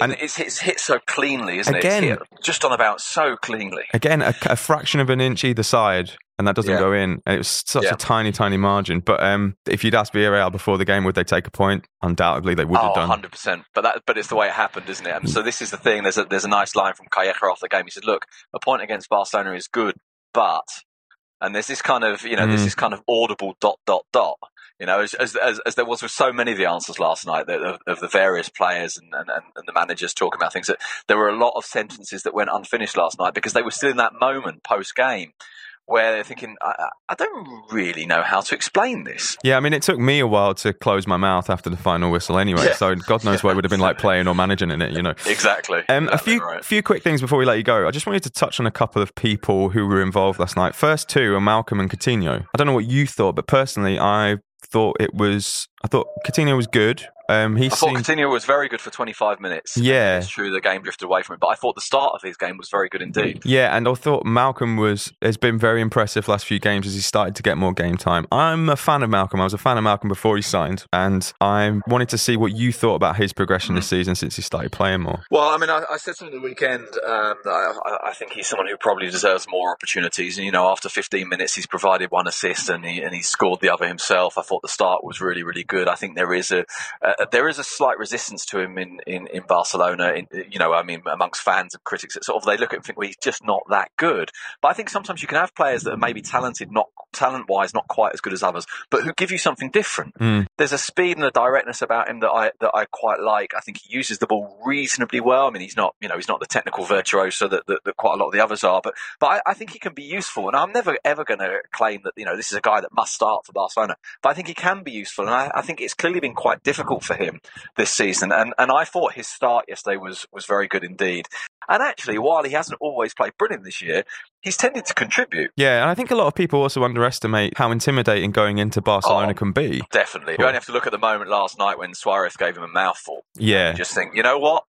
And- it's, it's hit so cleanly, isn't Again- it? Hit just on about so cleanly. Again, a, a fraction of an inch either side, and that doesn't Yeah. go in. And it was such Yeah. a tiny, tiny margin. But um, if you'd asked Villarreal before the game, would they take a point? Undoubtedly, they would have Oh, done. 100 percent. But that, but it's the way it happened, isn't it? And so this is the thing. There's a there's a nice line from Calleja after the game. He said, "Look, a point against Barcelona is good, but." And there's this kind of, you know, there's Mm. this kind of audible dot dot dot. You know, as as as, as there was with so many of the answers last night of, of the various players and, and, and the managers talking about things that there were a lot of sentences that went unfinished last night because they were still in that moment post game where they're thinking, I, I- don't really know how to explain this. Yeah, I mean, it took me a while to close my mouth after the final whistle anyway. Yeah. So God knows what it would have been like playing or managing in it, you know. Exactly. Um, a few right. few quick things before we let you go. I just wanted to touch on a couple of people who were involved last night. First two are Malcolm and Coutinho. I don't know what you thought, but personally, I thought it was. I thought Coutinho was good. Um, he I thought seemed. Coutinho was very good for 25 minutes. Yeah. It's true the game drifted away from it, but I thought the start of his game was very good indeed. Yeah, and I thought Malcolm was has been very impressive last few games as he started to get more game time. I'm a fan of Malcolm. I was a fan of Malcolm before he signed, and I wanted to see what you thought about his progression this season since he started playing more. Well, I mean, I, I said something the weekend. Um, I, I- think he's someone who probably deserves more opportunities. And you know, after 15 minutes, he's provided one assist and he and he scored the other himself. I thought the start was really, really good. I think there is a uh, there is a slight resistance to him in in, in Barcelona. In, you know, I mean, amongst fans and critics, it's sort of they look at him and think, well, he's just not that good. But I think sometimes you can have players that are maybe talented, not talent wise, not quite as good as others, but who give you something different. Mm. There's a speed and a directness about him that I that I quite like. I think he uses the ball reasonably well. I mean, he's not you know he's not the technical virtuoso that, that, that quite a lot of the others are, but but I, I think he can be useful. And I'm never ever going to claim that you know this is a guy that must start for Barcelona, but I think he can be useful. And I, I think it's clearly been quite difficult for him this season. And and I thought his start yesterday was was very good indeed. And actually, while he hasn't always played brilliant this year, he's tended to contribute. Yeah, and I think a lot of people also underestimate how intimidating going into Barcelona Oh. can be. Definitely. Cool. You only have to look at the moment last night when Suarez gave him a mouthful. Yeah, just think, you know what?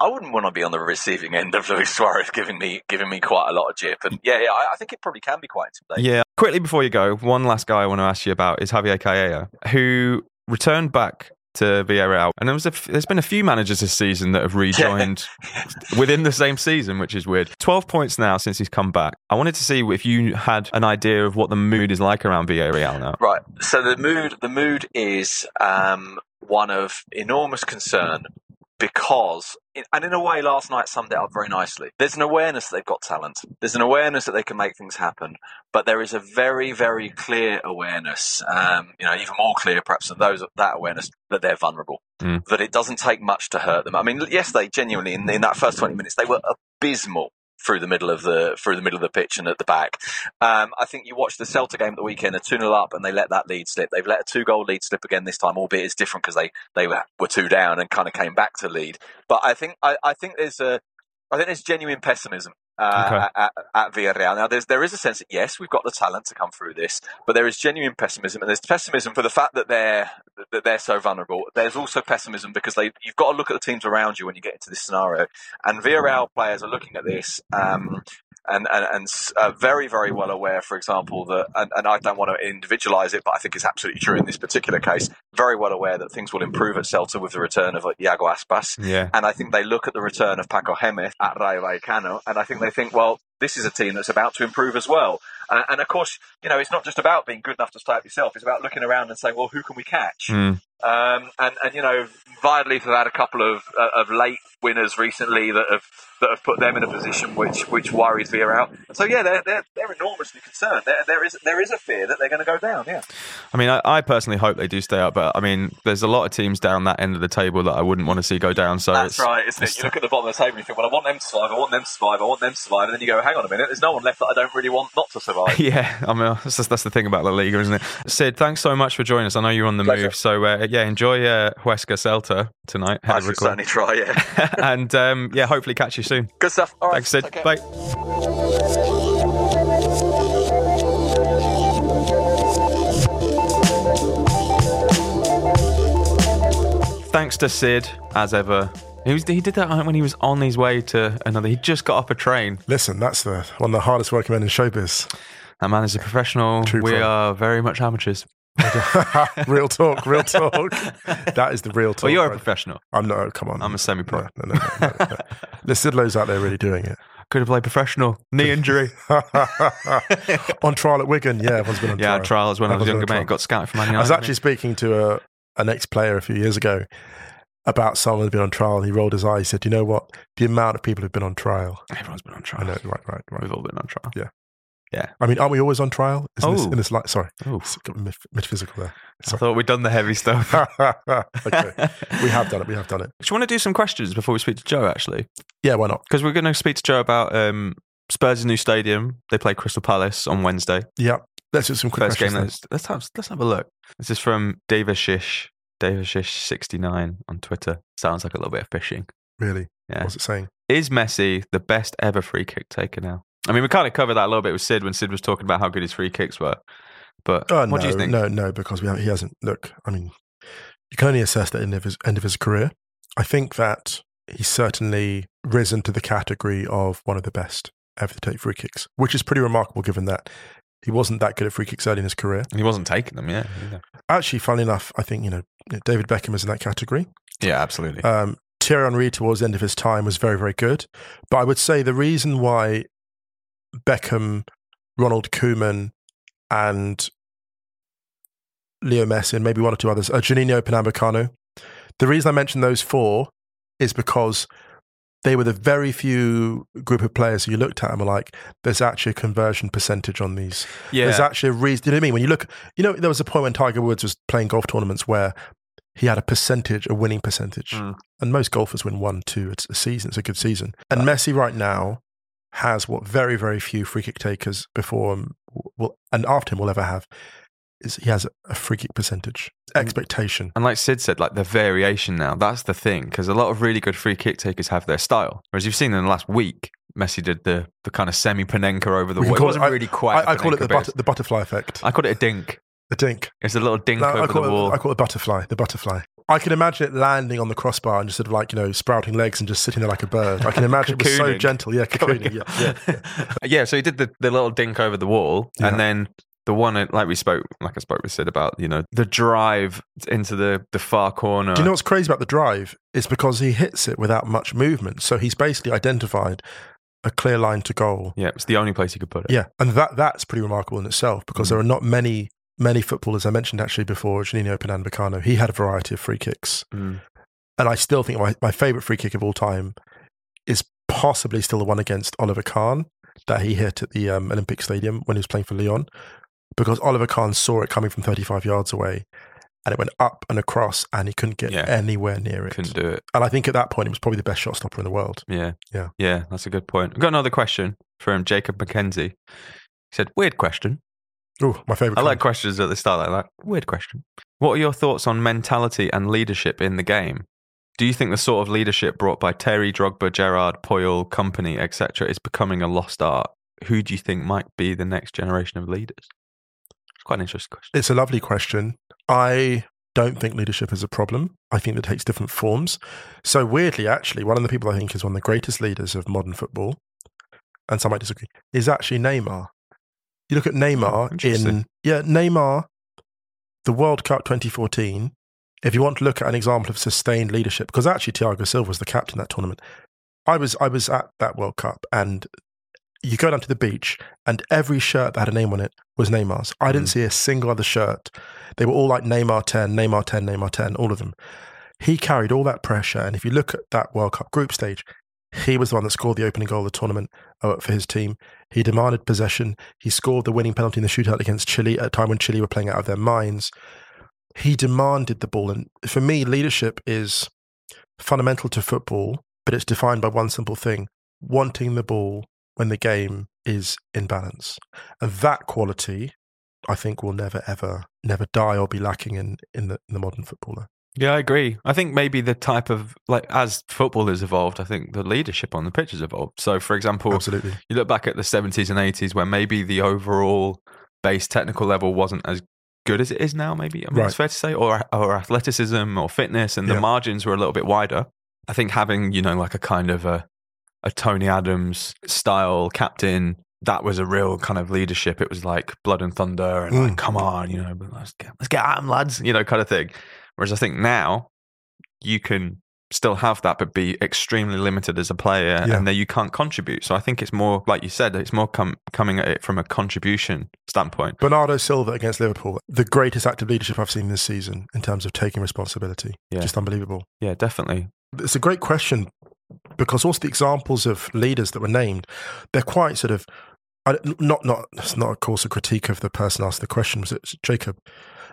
I wouldn't want to be on the receiving end of Luis Suarez giving me giving me quite a lot of jip. And yeah, yeah, I, I think it probably can be quite intimidating. yeah. Quickly before you go, one last guy I want to ask you about is Javier Calleja, who returned back to Villarreal, and there was a f- there's been a few managers this season that have rejoined within the same season, which is weird. Twelve points now since he's come back. I wanted to see if you had an idea of what the mood is like around Villarreal now. Right. So the mood the mood is um, one of enormous concern because and in a way last night summed it up very nicely. There's an awareness that they've got talent. There's an awareness that they can make things happen, but there is a very very clear awareness, um, you know, even more clear perhaps than those that awareness that they're vulnerable. Mm. That it doesn't take much to hurt them. I mean, yes, they genuinely in, in that first 20 minutes they were abysmal through the middle of the through the middle of the pitch and at the back. Um, I think you watched the Celta game at the weekend, a 2 0 up, and they let that lead slip. They've let a two goal lead slip again this time, albeit it's different because they, they were, were two down and kind of came back to lead. But I think I, I think there's a I think there's genuine pessimism uh, Okay. at, at Villarreal. Now, there's, there is a sense that yes, we've got the talent to come through this, but there is genuine pessimism, and there's pessimism for the fact that they're that they're so vulnerable. There's also pessimism because they you've got to look at the teams around you when you get into this scenario, and Villarreal players are looking at this. Um, and and, and uh, very very well aware, for example, that and, and I don't want to individualise it, but I think it's absolutely true in this particular case. Very well aware that things will improve at Celta with the return of Iago Aspas, Yeah, and I think they look at the return of Paco Jémez at Rayo Vallecano, and I think they think, well, this is a team that's about to improve as well. Uh, and of course, you know, it's not just about being good enough to stay up yourself. It's about looking around and saying, well, who can we catch? Mm. Um, and, and, you know, Violleith have had a couple of, uh, of late winners recently that have that have put them in a position which which worries Villarreal. And so, yeah, they're, they're, they're enormously concerned. There, there, is, there is a fear that they're going to go down, yeah. I mean, I, I personally hope they do stay up, but I mean, there's a lot of teams down that end of the table that I wouldn't want to see go down. So That's it's, right, isn't it? You look at the bottom of the table and you think, well, I want them to survive, I want them to survive, I want them to survive. And then you go, hang on a minute, there's no one left that I don't really want not to survive. Yeah, I mean that's, that's the thing about La Liga, isn't it? Sid, thanks so much for joining us. I know you're on the Pleasure. move, so uh, yeah, enjoy uh, Huesca Celta tonight. I should certainly try, yeah. and um, yeah, hopefully catch you soon. Good stuff. All right, Thanks, Sid. take. Bye. Thanks to Sid, as ever. He, was, he did that when he was on his way to another. He just got off a train. Listen, that's the one of the hardest working men in showbiz. That man is a professional. True we pro. are very much amateurs. real talk, real talk. That is the real talk. Well, you're a right? professional. I'm not. Come on. I'm a semi-pro. No, no, no, no, no, Sid Lowe's out there really doing it. Could have played professional. Knee injury. on trial at Wigan, yeah, everyone's been on yeah, trial. trials when I was Everyone's younger, mate. Got scouted for Man I was actually speaking to a, an ex player a few years ago about someone who'd been on trial, and he rolled his eye. He said, "You know what? The amount of people who've been on trial. Everyone's been on trial. I know, right, right, right. We've all been on trial. Yeah. Yeah. I mean, aren't we always on trial? Isn't this, Oh. in this light? Sorry, Oh, it's got met- metaphysical there. I thought we'd done the heavy stuff. okay, we have done it. We have done it. Do you want to do some questions before we speak to Jo, actually? Yeah, why not? Because we're going to speak to Jo about um, Spurs' new stadium. They play Crystal Palace on Wednesday. Yeah, let's do some quick First game. questions. Let's, let's, have, let's have a look. This is from Davashish. Davashish69 on Twitter. Sounds like a little bit of fishing. then. Really, Yeah. what's it saying? Is Messi the best ever free kick taker now? I mean, we kind of covered that a little bit with Sid when Sid was talking about how good his free kicks were. But Oh, what no, do you think? No, no, because we he hasn't. Look, I mean, you can only assess the end of his end of his career. I think that he's certainly risen to the category of one of the best ever to take free kicks, which is pretty remarkable given that he wasn't that good at free kicks early in his career. And He wasn't taking them, yeah. either. Actually, funnily enough, I think you know David Beckham is in that category. Yeah, absolutely. Um, Thierry Henry towards the end of his time was very, very good. But I would say the reason why Beckham, Ronald Koeman, and Leo Messi, and maybe one or two others, uh, Juninho Pernambucano, the reason I mention those four is because they were the very few group of players who you looked at and were like, there's actually a conversion percentage on these. yeah. There's actually a reason. You know what I mean? When you look, you know, there was a point when Tiger Woods was playing golf tournaments where he had a percentage, a winning percentage. Mm. And most golfers win one, two it's a season. It's a good season. And Messi right now has what very, very few free kick takers before him will, and after him will ever have. Is he has a free kick percentage mm. expectation. And like Sid said, like the variation now, that's the thing. Because a lot of really good free kick takers have their style. Whereas you've seen in the last week, Messi did the, the kind of semi Panenka over the wall. It wasn't really quite. I, I call it the, but the butterfly effect. I call it a dink. A dink. It's a little dink No, I over call the it, wall. I call it butterfly. The butterfly. I can imagine it landing on the crossbar and just sort of like you know sprouting legs and just sitting there like a bird. I can imagine it was so gentle. Yeah, cocooning. Yeah, yeah, yeah. yeah, so he did the, the little dink over the wall, Yeah. and then the one like we spoke, like I spoke with Sid about, you know, the drive into the the far corner. Do you know what's crazy about the drive? It's because he hits it without much movement. So he's basically identified a clear line to goal. yeah, it's the only place he could put it. Yeah, and that that's pretty remarkable in itself because Mm. there are not many many footballers. I mentioned actually before, Juninho Pernambucano. He had a variety of free kicks, Mm. and I still think my, my favorite free kick of all time is possibly still the one against Oliver Kahn that he hit at the um, Olympic Stadium when he was playing for Lyon, because Oliver Kahn saw it coming from 35 yards away. And it went up and across, and he couldn't get Yeah. anywhere near it. couldn't do it. And I think at that point, it was probably the best shot stopper in the world. Yeah, Yeah. yeah. That's a good point. I've got another question from Jacob McKenzie. He said, "Weird question. Oh, my favorite. I like questions at the start like that. Weird question. What are your thoughts on mentality and leadership in the game? Do you think the sort of leadership brought by Terry, Drogba, Gerrard, Puyol, company, etc., is becoming a lost art? Who do you think might be the next generation of leaders? It's quite an interesting question. It's a lovely question. I don't think leadership is a problem. I think that takes different forms. So weirdly, actually, one of the people I think is one of the greatest leaders of modern football, and some might disagree, is actually Neymar. You look at hmm, Neymar in yeah, Neymar, the World Cup 2014. If you want to look at an example of sustained leadership, because actually Thiago Silva was the captain of that tournament. I was I was at that World Cup, and you go down to the beach and every shirt that had a name on it was Neymar's. I didn't Mm. see a single other shirt. They were all like Neymar 10, Neymar 10, Neymar 10, all of them. He carried all that pressure. And if you look at that World Cup group stage, he was the one that scored the opening goal of the tournament uh, for his team. He demanded possession. He scored the winning penalty in the shootout against Chile at a time when Chile were playing out of their minds. He demanded the ball. And for me, leadership is fundamental to football, but it's defined by one simple thing wanting the ball when the game is in balance. And that quality, I think, will never, ever, never die or be lacking in, in, the, in the modern footballer. Yeah, I agree. I think maybe the type of like as football has evolved, I think the leadership on the pitch has evolved. So, for example, Absolutely. you look back at the 70s and 80s where maybe the overall base technical level wasn't as good as it is now maybe i mean Right. it's fair to say or or athleticism or fitness and the Yeah. margins were a little bit wider i think having you know like a kind of a a tony adams style captain that was a real kind of leadership it was like blood and thunder and like Mm. come on you know let's get let's get at 'em, lads you know kind of thing whereas i think now you can still have that but be extremely limited as a player Yeah. and then you can't contribute so i think it's more like you said it's more com- coming at it from a contribution standpoint Bernardo Silva against Liverpool, the greatest act of leadership I've seen this season in terms of taking responsibility. Yeah. Just unbelievable. yeah definitely It's a great question because also the examples of leaders that were named, they're quite sort of I, not not it's not of course a critique of the person asked the question was it Jacob?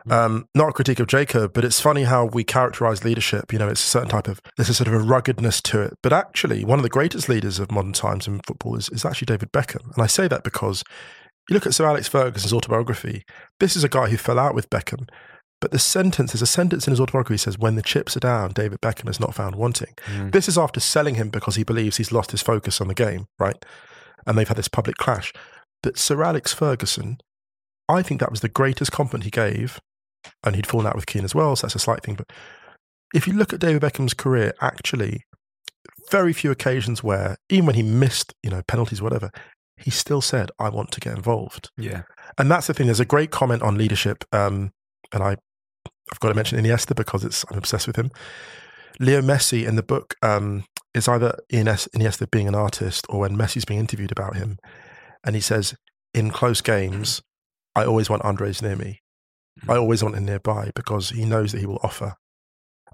Um, not a critique of Jacob but it's funny how we characterize leadership you know it's a certain type of there's a sort of a ruggedness to it. But actually one of the greatest leaders of modern times in football is, is actually David Beckham. And I say that because you look at Sir Alex Ferguson's autobiography this is a guy who fell out with Beckham but the sentence there's a sentence in his autobiography that says when the chips are down David Beckham is not found wanting Mm. this is after selling him because he believes he's lost his focus on the game, right? And they've had this public clash. But Sir Alex Ferguson, I think that was the greatest compliment he gave. And he'd fallen out with Keane as well, so that's a slight thing. But if you look at David Beckham's career, actually, very few occasions where, even when he missed, you know, penalties, whatever, he still said, I want to get involved. yeah And that's the thing. There's a great comment on leadership, um, and I, I've got to mention Iniesta because it's I'm obsessed with him. Leo Messi in the book um, is either Iniesta being an artist or when Messi's being interviewed about him, and he says, "In close games, I always want Andres near me. I always want him nearby because he knows that he will offer."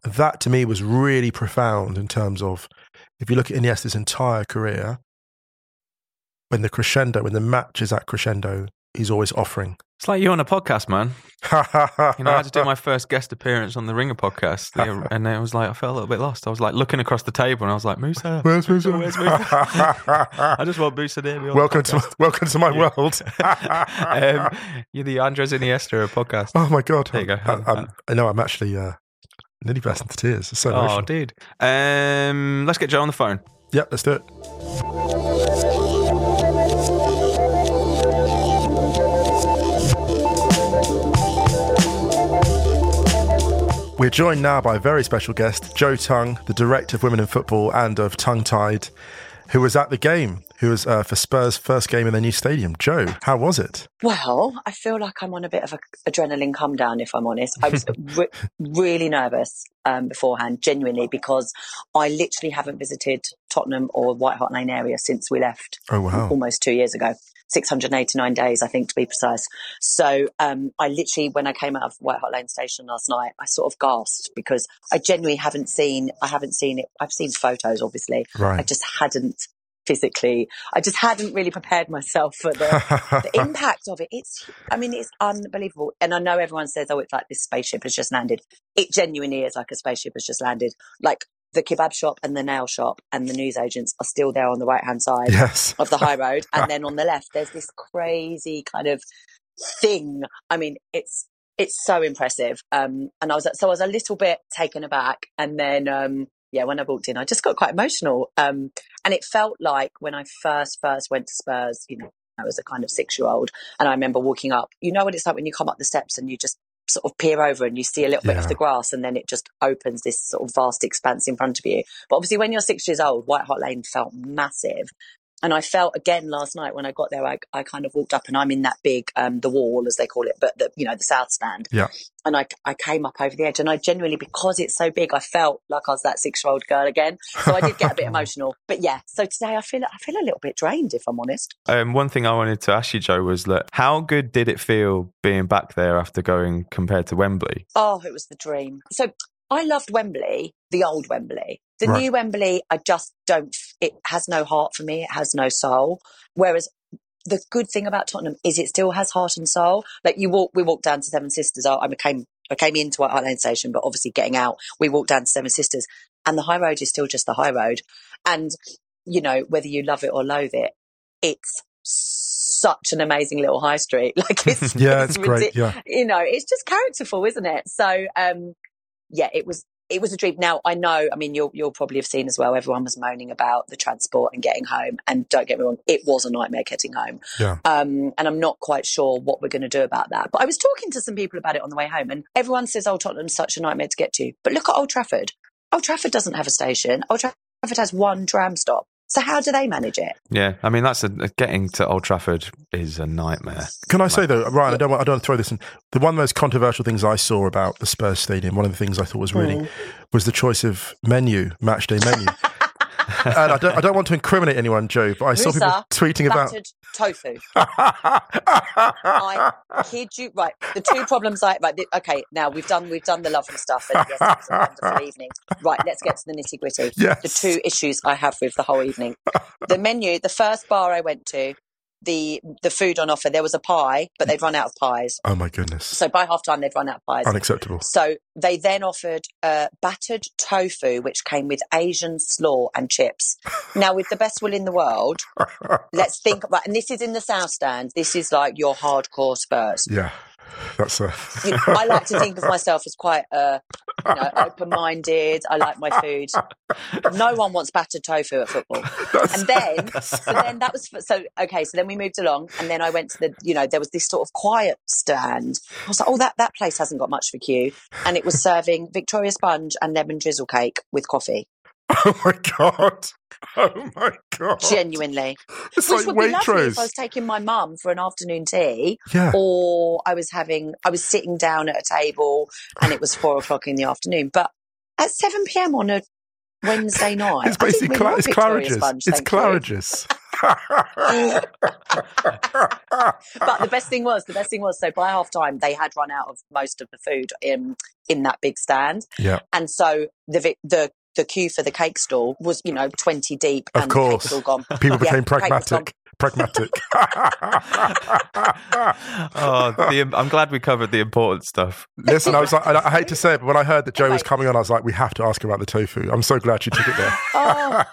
And that to me was really profound in terms of if you look at Iniesta's entire career, when the crescendo, when the match is at crescendo, he's always offering. It's like you on a podcast man you know i had to do my first guest appearance on the ringer podcast the- and it was like i felt a little bit lost i was like looking across the table and i was like musa Where's Musa? Where's Musa? i just want musa me welcome to podcast. welcome to my Yeah. world. um, you're the andres iniesta podcast oh my god! There you go. I, I'm, I know I'm actually uh, nearly burst into tears. It's so oh emotional. dude um, let's get jo on the phone Yep, let's do it. We're joined now by a very special guest, Jo Tongue, the director of Women in Football and of Tongue Tied, who was at the game, who was uh, for Spurs' first game in their new stadium. Jo, how was it? Well, I feel like I'm on a bit of an adrenaline come down, if I'm honest. I was re- really nervous um, beforehand, genuinely, because I literally haven't visited Tottenham or White Hart Lane area since we left Oh wow! almost two years ago. 689 days, I think, to be precise. So um, I literally, when I came out of White Hart Lane Station last night, I sort of gasped because I genuinely haven't seen, I haven't seen it. I've seen photos, obviously. Right. I just hadn't physically, I just hadn't really prepared myself for the, the impact of it. It's, I mean, it's unbelievable. And I know everyone says, oh, it's like this spaceship has just landed. It genuinely is like a spaceship has just landed. Like the kebab shop and the nail shop and the newsagents are still there on the right hand side yes. of the high road. And then on the left, there's this crazy kind of thing. I mean, it's, it's so impressive. Um, and I was, so I was a little bit taken aback. And then, um, yeah, when I walked in, I just got quite emotional. Um, and it felt like when I first, first went to Spurs, you know, I was a kind of six year old and I remember walking up, you know what it's like when you come up the steps and you just sort of peer over and you see a little bit of the grass and then it just opens this sort of vast expanse in front of you. But obviously when you're six years old, White Hart Lane felt massive. And I felt again last night when I got there, I, I kind of walked up and I'm in that big, um, the wall as they call it, but the, you know, the south stand. Yeah. And I, I came up over the edge and I genuinely, because it's so big, I felt like I was that six year old girl again. So I did get a bit emotional, but yeah. So today I feel, I feel a little bit drained if I'm honest. Um, one thing I wanted to ask you, Jo, was that how good did it feel being back there after going compared to Wembley? Oh, it was the dream. So I loved Wembley, the old Wembley. The Right. new Wembley, I just don't, it has no heart for me. It has no soul. Whereas the good thing about Tottenham is it still has heart and soul. Like you walk, we walked down to Seven Sisters. I I came, I came into White Hart Lane Station, but obviously getting out, we walked down to Seven Sisters and the high road is still just the high road. And, you know, whether you love it or loathe it, it's such an amazing little high street. Like it's, yeah, it's great. ridic- Yeah. you know, it's just characterful, isn't it? So, um, yeah, it was, it was a dream. Now I know, I mean, you'll, you'll probably have seen as well. Everyone was moaning about the transport and getting home. And don't get me wrong, it was a nightmare getting home. Yeah. Um, and I'm not quite sure what we're going to do about that. But I was talking to some people about it on the way home and everyone says, oh, Tottenham's such a nightmare to get to. But look at Old Trafford. Old Trafford doesn't have a station. Old Trafford has one tram stop. So how do they manage it? Yeah, I mean that's a getting to Old Trafford is a nightmare. Can I say though, Ryan? I don't want I don't want to throw this in. The one of the most controversial things I saw about the Spurs stadium, one of the things I thought was really Mm. was the choice of menu, match day menu. and I don't I don't want to incriminate anyone, Joe, but I saw people tweeting about. Battered tofu. I kid you. Right, the two problems I right. the- Okay, now we've done we've done the lovely stuff, and yes, it was a wonderful evening. Right, let's get to the nitty gritty. yes. The two issues I have with the whole evening. The menu. The first bar I went to, the the food on offer. There was a pie, but they'd run out of pies. Oh my goodness. So by half time, they'd run out of pies. Unacceptable. So they then offered uh, battered tofu, which came with Asian slaw and chips. Now, with the best will in the world, let's think about, and this is in the South Stand. This is like your hardcore Spurs. yeah. That's a. You I like to think of myself as quite, uh, you know, open-minded. I like my food. No one wants battered tofu at football. And then, so then that was so okay. So then we moved along, and then I went to the, you know, there was this sort of quiet stand. I was like, oh, that that place hasn't got much for queue, and it was serving Victoria sponge and lemon drizzle cake with coffee. Oh my god. Oh my god. Genuinely, It's which like would be lovely if I was taking my mum for an afternoon tea, Yeah. or I was having, I was sitting down at a table, and it was four o'clock in the afternoon. But at seven pm on a Wednesday night, It's basically Cla- it's Claridge's. sponge. It's. Claridge's. but the best thing was the best thing was so by half time they had run out of most of the food in in that big stand Yeah. and so the the the queue for the cake stall was you know 20 deep Of and the cake course. was all gone People Yeah, became cake was gone. pragmatic. Pragmatic. oh, the, I'm glad we covered the important stuff. Listen, I was like, I, I hate to say it, but when I heard that Jo was coming on, I was like, we have to ask about the tofu. I'm so glad she took it there. oh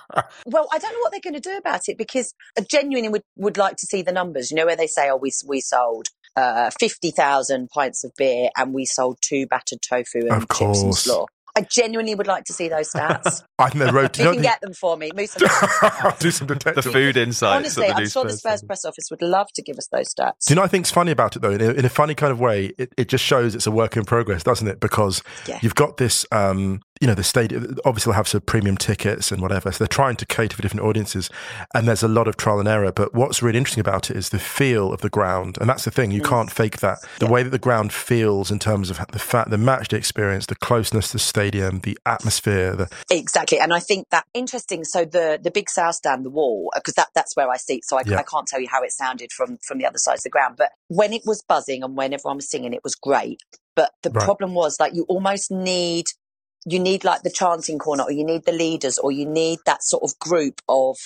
well i don't know what they're going to do about it because I genuinely would, would like to see the numbers you know where they say oh we, we sold uh, 50,000 pints of beer and we sold two battered tofu and Of chips and slaw I genuinely would like to see those stats. I think they wrote. you You can know, get them for me. Musa, the, do some detective. The food insights. Honestly, the I'm new sure the Spurs Spurs press office would love to give us those stats. Do you know what I think's funny about it though? In a, in a funny kind of way, it, it just shows it's a work in progress, doesn't it? Because Yeah. you've got this, um, you know, the stadium. Obviously, they'll have some premium tickets and whatever. So they're trying to cater for different audiences, and there's a lot of trial and error. But what's really interesting about it is the feel of the ground, and that's the thing. You Mm. can't fake that. The Yeah. way that the ground feels in terms of the fact, the match day experience, the closeness to the stadium, the atmosphere. The, Exactly, and I think that interesting. So the the big south stand, the wall, because that that's where I see. So I, Yeah. I can't tell you how it sounded from from the other side of the ground. But when it was buzzing and when everyone was singing, it was great. But the Right. problem was like you almost need you need like the chanting corner, or you need the leaders, or you need that sort of group of.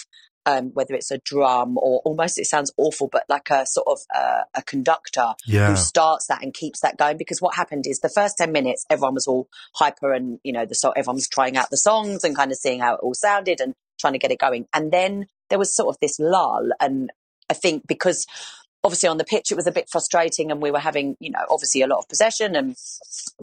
Um, whether it's a drum or almost it sounds awful, but like a sort of uh, a conductor yeah, who starts that and keeps that going. Because what happened is the first 10 minutes, everyone was all hyper and, you know, the so everyone was trying out the songs and kind of seeing how it all sounded and trying to get it going. And then there was sort of this lull. And I think because obviously on the pitch, it was a bit frustrating and we were having, you know, obviously a lot of possession and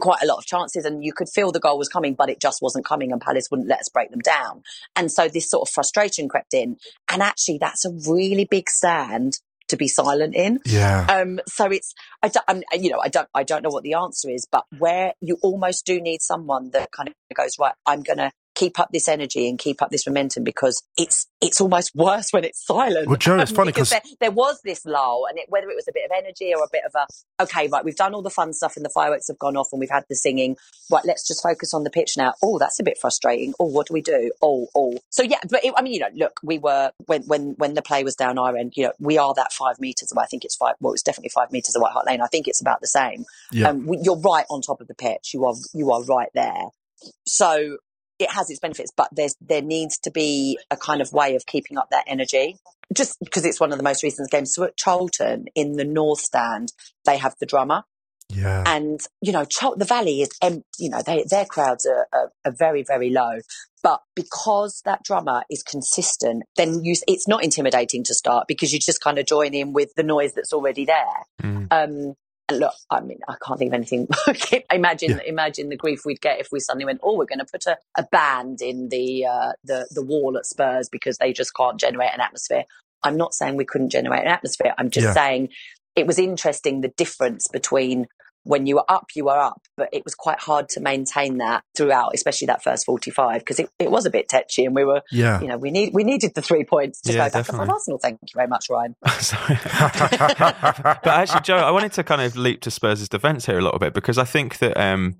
quite a lot of chances and you could feel the goal was coming, but it just wasn't coming and Palace wouldn't let us break them down. And so this sort of frustration crept in. And actually that's a really big stand to be silent in. yeah. Um, so it's, I don't, I'm, you know, I don't, I don't know what the answer is, but where you almost do need someone that kind of goes, right, I'm going to keep up this energy and keep up this momentum because it's it's almost worse when it's silent. Well, Jo, it's funny because 'cause- there, there was this lull, and it, whether it was a bit of energy or a bit of a okay, right, we've done all the fun stuff and the fireworks have gone off and we've had the singing. Right, let's just focus on the pitch now. Oh, that's a bit frustrating. Oh, what do we do? Oh, oh. So yeah, but it, I mean, you know, look, we were when when when the play was down our end. You know, we are that five meters away. I think it's five. Well, it's definitely five meters of White Hart Lane. I think it's about the same. Yeah. Um, we, you're right on top of the pitch. You are you are right there. So it has its benefits, but there's there needs to be a kind of way of keeping up that energy. Just because it's one of the most recent games. So at Charlton in the North Stand, they have the drummer, Yeah. and you know Chol- the Valley is empty. You know they, their crowds are, are, are very very low, but because that drummer is consistent, then you, it's not intimidating to start because you just kind of join in with the noise that's already there. Mm. Um, look, I mean, I can't think of anything. imagine, imagine the grief we'd get if we suddenly went, "Oh, we're going to put a, a band in the uh, the the wall at Spurs because they just can't generate an atmosphere." I'm not saying we couldn't generate an atmosphere. I'm just Yeah. saying it was interesting the difference between when you were up, you were up, but it was quite hard to maintain that throughout, especially that first 45 because it, it was a bit tetchy and we were, Yeah. you know, we need we needed the three points to Yeah, go back definitely. above Arsenal. Thank you very much, Ryan. But actually, Jo, I wanted to kind of leap to Spurs' defence here a little bit because I think that, um,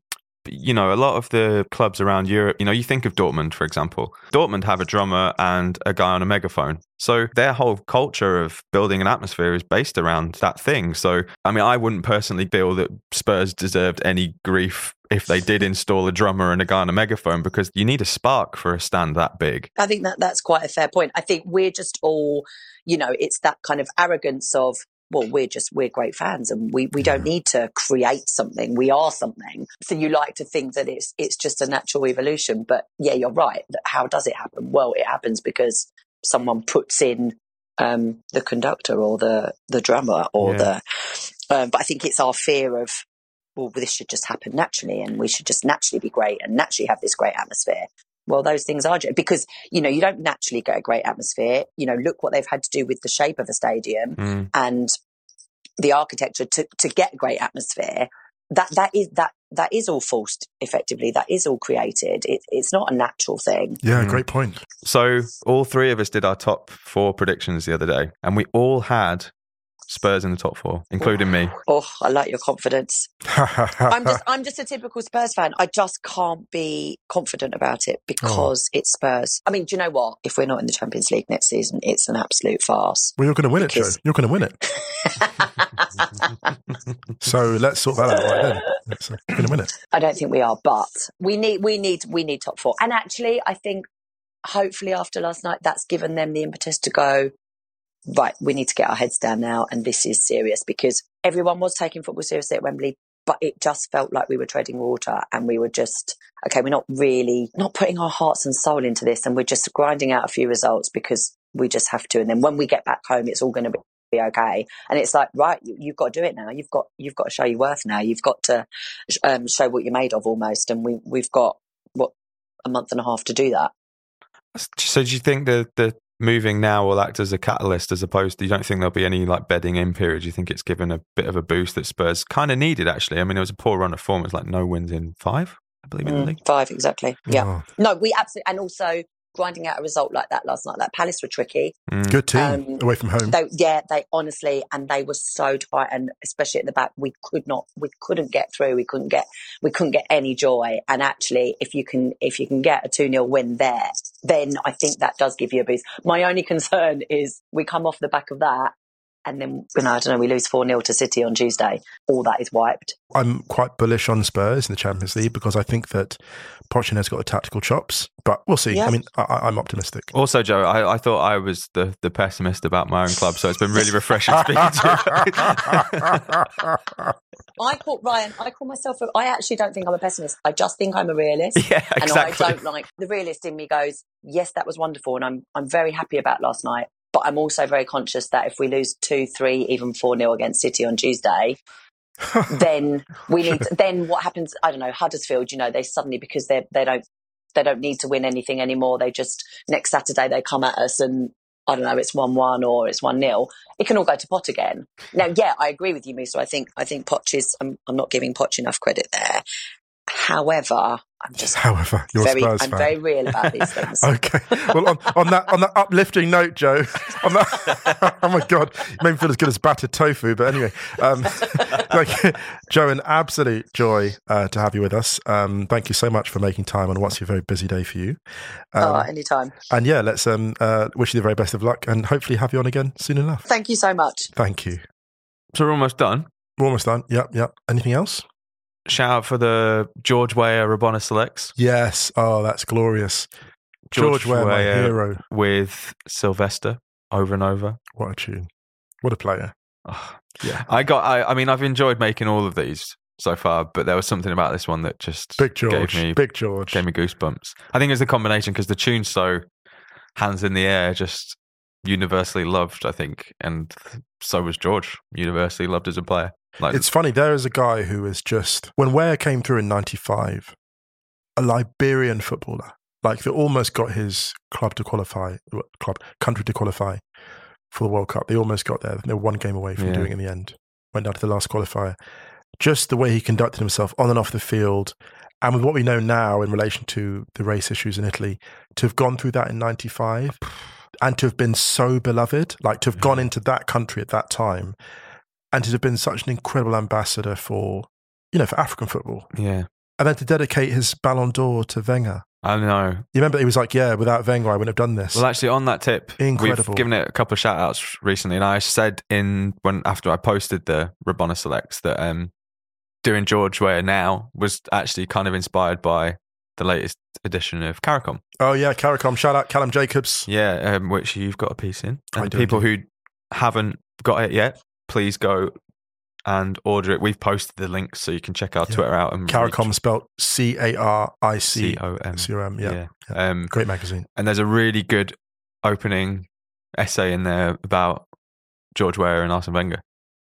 you know, a lot of the clubs around Europe, you know, you think of Dortmund, for example. Dortmund have a drummer and a guy on a megaphone. So their whole culture of building an atmosphere is based around that thing. So, I mean, I wouldn't personally feel that Spurs deserved any grief if they did install a drummer and a guy on a megaphone because you need a spark for a stand that big. I think that that's quite a fair point. I think we're just all, you know, it's that kind of arrogance of, well, we're just we're great fans and we, we don't need to create something. We are something. So you like to think that it's it's just a natural evolution. But yeah, you're right. How does it happen? Well, it happens because someone puts in um, the conductor or the the drummer or Yeah. the. Um, but I think it's our fear of well, this should just happen naturally, and we should just naturally be great and naturally have this great atmosphere. Well, those things are ju- because you know you don't naturally get a great atmosphere. You know, look what they've had to do with the shape of a stadium Mm. and the architecture to to get a great atmosphere. That that is that that is all forced. Effectively, that is all created. It, it's not a natural thing. Yeah, Mm. great point. So all three of us did our top four predictions the other day, and we all had Spurs in the top four, including me. Oh, I like your confidence. I'm just I'm just a typical Spurs fan. I just can't be confident about it because oh. it's Spurs. I mean, do you know what? If we're not in the Champions League next season, it's an absolute farce. well, you're going to win it, Jo. You're going to win it. So let's sort that out right then. Let's, uh, You're going to win it. I don't think we are, but we need we need we need top four. And actually, I think hopefully after last night, that's given them the impetus to go. Right, we need to get our heads down now, and this is serious because everyone was taking football seriously at Wembley, but it just felt like we were treading water, and we were just okay. We're not really not putting our hearts and soul into this, and we're just grinding out a few results because we just have to. And then when we get back home, it's all going to be be okay. And it's like, right, you, you've got to do it now. You've got you've got to show your worth now. You've got to um, show what you're made of almost. And we we've got what a month and a half to do that. So do you think the the moving now will act as a catalyst as opposed to you don't think there'll be any like bedding in period? You think it's given a bit of a boost that Spurs kind of needed actually? I mean, it was a poor run of form. It was like no wins in five, I believe, in the Mm, league. five exactly. Yeah. Oh, No, we absolutely and also grinding out a result like that last night. Like Palace were tricky. Mm. good team Um, away from home. They, yeah, they honestly, and they were so tight, and especially at the back, we could not, we couldn't get through. We couldn't get, we couldn't get any joy. And actually, if you can, if you can get a two 0 win there, then I think that does give you a boost. My only concern is we come off the back of that, and then you know, I don't know, we lose four 0 to City on Tuesday. All that is wiped. I'm quite bullish on Spurs in the Champions League because I think that Pochettino's got the tactical chops, but we'll see. Yeah. I mean, I, I- I'm optimistic. Also, Jo, I, I thought I was the, the pessimist about my own club, so it's been really refreshing speaking to you. I call Ryan. I call myself. A, I actually don't think I'm a pessimist. I just think I'm a realist. yeah, exactly. and. I don't like the realist in me goes, yes, that was wonderful, and I'm I'm very happy about last night. But I'm also very conscious that if we lose two, three, even four 0 against City on Tuesday, then we need. then what happens? I don't know. Huddersfield, you know, they suddenly because they they don't they don't need to win anything anymore. They just next Saturday they come at us and. I don't know, it's one one or it's one 0 It can all go to pot again. Now, yeah, I agree with you, Musa. I think I think Poch is. I'm, I'm not giving Poch enough credit there. However, I'm just However, you're very, Spurs I'm fan. very real about these things. Okay. Well, on, on that on that uplifting note, Jo. On that, oh my God, you made me feel as good as battered tofu. But anyway, um, like, Jo, an absolute joy uh, to have you with us. Um, thank you so much for making time on what's a very busy day for you. Um, oh, anytime. and yeah, let's um, uh, wish you the very best of luck, and hopefully have you on again soon enough. Thank you so much. Thank you. So we're almost done. We're almost done. Yep, yep. Anything else? Shout out for the George Weah Rabona selects Yes. Oh, that's glorious. George, Weah, my hero. with Sylvester over and over. What a tune. What a player. Oh, Yeah. I got. I, I mean, I've enjoyed making all of these so far, but there was something about this one that just Big George. gave me Big George. gave me goosebumps. I think it's the combination because the tune's so hands in the air, just universally loved. I think, and so was George, universally loved as a player. Like It's funny. There is a guy who is just when Weah came through in '95, a Liberian footballer, like that almost got his club to qualify, club country to qualify for the World Cup. They almost got there. They were one game away from Yeah. doing it in the end. Went down to the last qualifier. Just the way he conducted himself on and off the field, and with what we know now in relation to the race issues in Italy, to have gone through that in '95 and to have been so beloved, like to have gone into that country at that time, and to have been such an incredible ambassador for, you know, for African football, yeah, and then to dedicate his Ballon d'Or to Wenger. I know. You remember he was like, "Yeah, without Wenger, I wouldn't have done this." Well, actually, on that tip, Incredible. we've given it a couple of shout outs recently, and I said in when after I posted the Rabona selects that um, doing George Weah now was actually kind of inspired by the latest edition of Caricom. oh yeah, Caricom, shout out Callum Jacobs. Yeah, um, which you've got a piece in. I And people who haven't got it yet, please go and order it. We've posted the links so you can check our Yeah. Twitter out and Caricom spelled C A R I C O M. C O M. Yeah, Yeah. yeah. Um, great magazine. and there's a really good opening essay in there about George Weah and Arsene Wenger,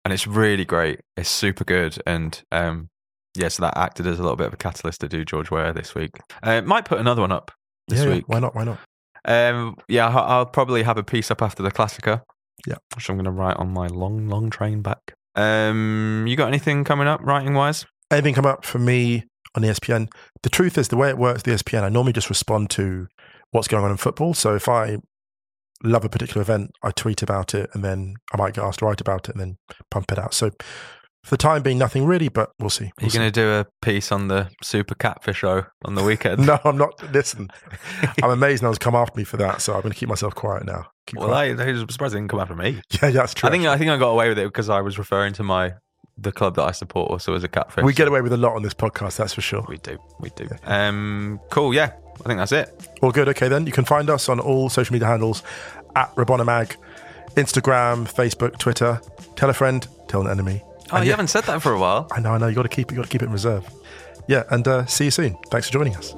and it's really great. It's super good, and um, yeah, so that acted as a little bit of a catalyst to do George Weah this week. Uh, might put another one up this yeah, week. why not? Why not? Um, yeah, I- I'll probably have a piece up after the Klassiker. Yeah. which I'm going to write on my long, long train back. Um, you got anything coming up writing wise? Anything come up for me on ESPN? The truth is, the way it works, the E ESPN, I normally just respond to what's going on in football. So if I love a particular event, I tweet about it, and then I might get asked to write about it, and then pump it out. So for the time being, nothing really, but we'll see. Are We'll you going to do a piece on the Super Catfish show on the weekend? No, I'm not. Listen, I'm amazed no one's come after me for that, so I'm going to keep myself quiet now. Keep Well, quiet. I, I was surprised they didn't come after me. yeah, yeah, that's true. I think I think I got away with it because I was referring to my the club that I support also as a catfish. we get away with a lot on this podcast, that's for sure. We do, we do. Um, cool. Yeah, I think that's it. All good. Okay, then you can find us on all social media handles at Rabonamag, Instagram, Facebook, Twitter. Tell a friend, tell an enemy. Oh, And you yeah, haven't said that for a while. I know, I know. You got to keep it. You got to keep it in reserve. Yeah, and uh, see you soon. Thanks for joining us.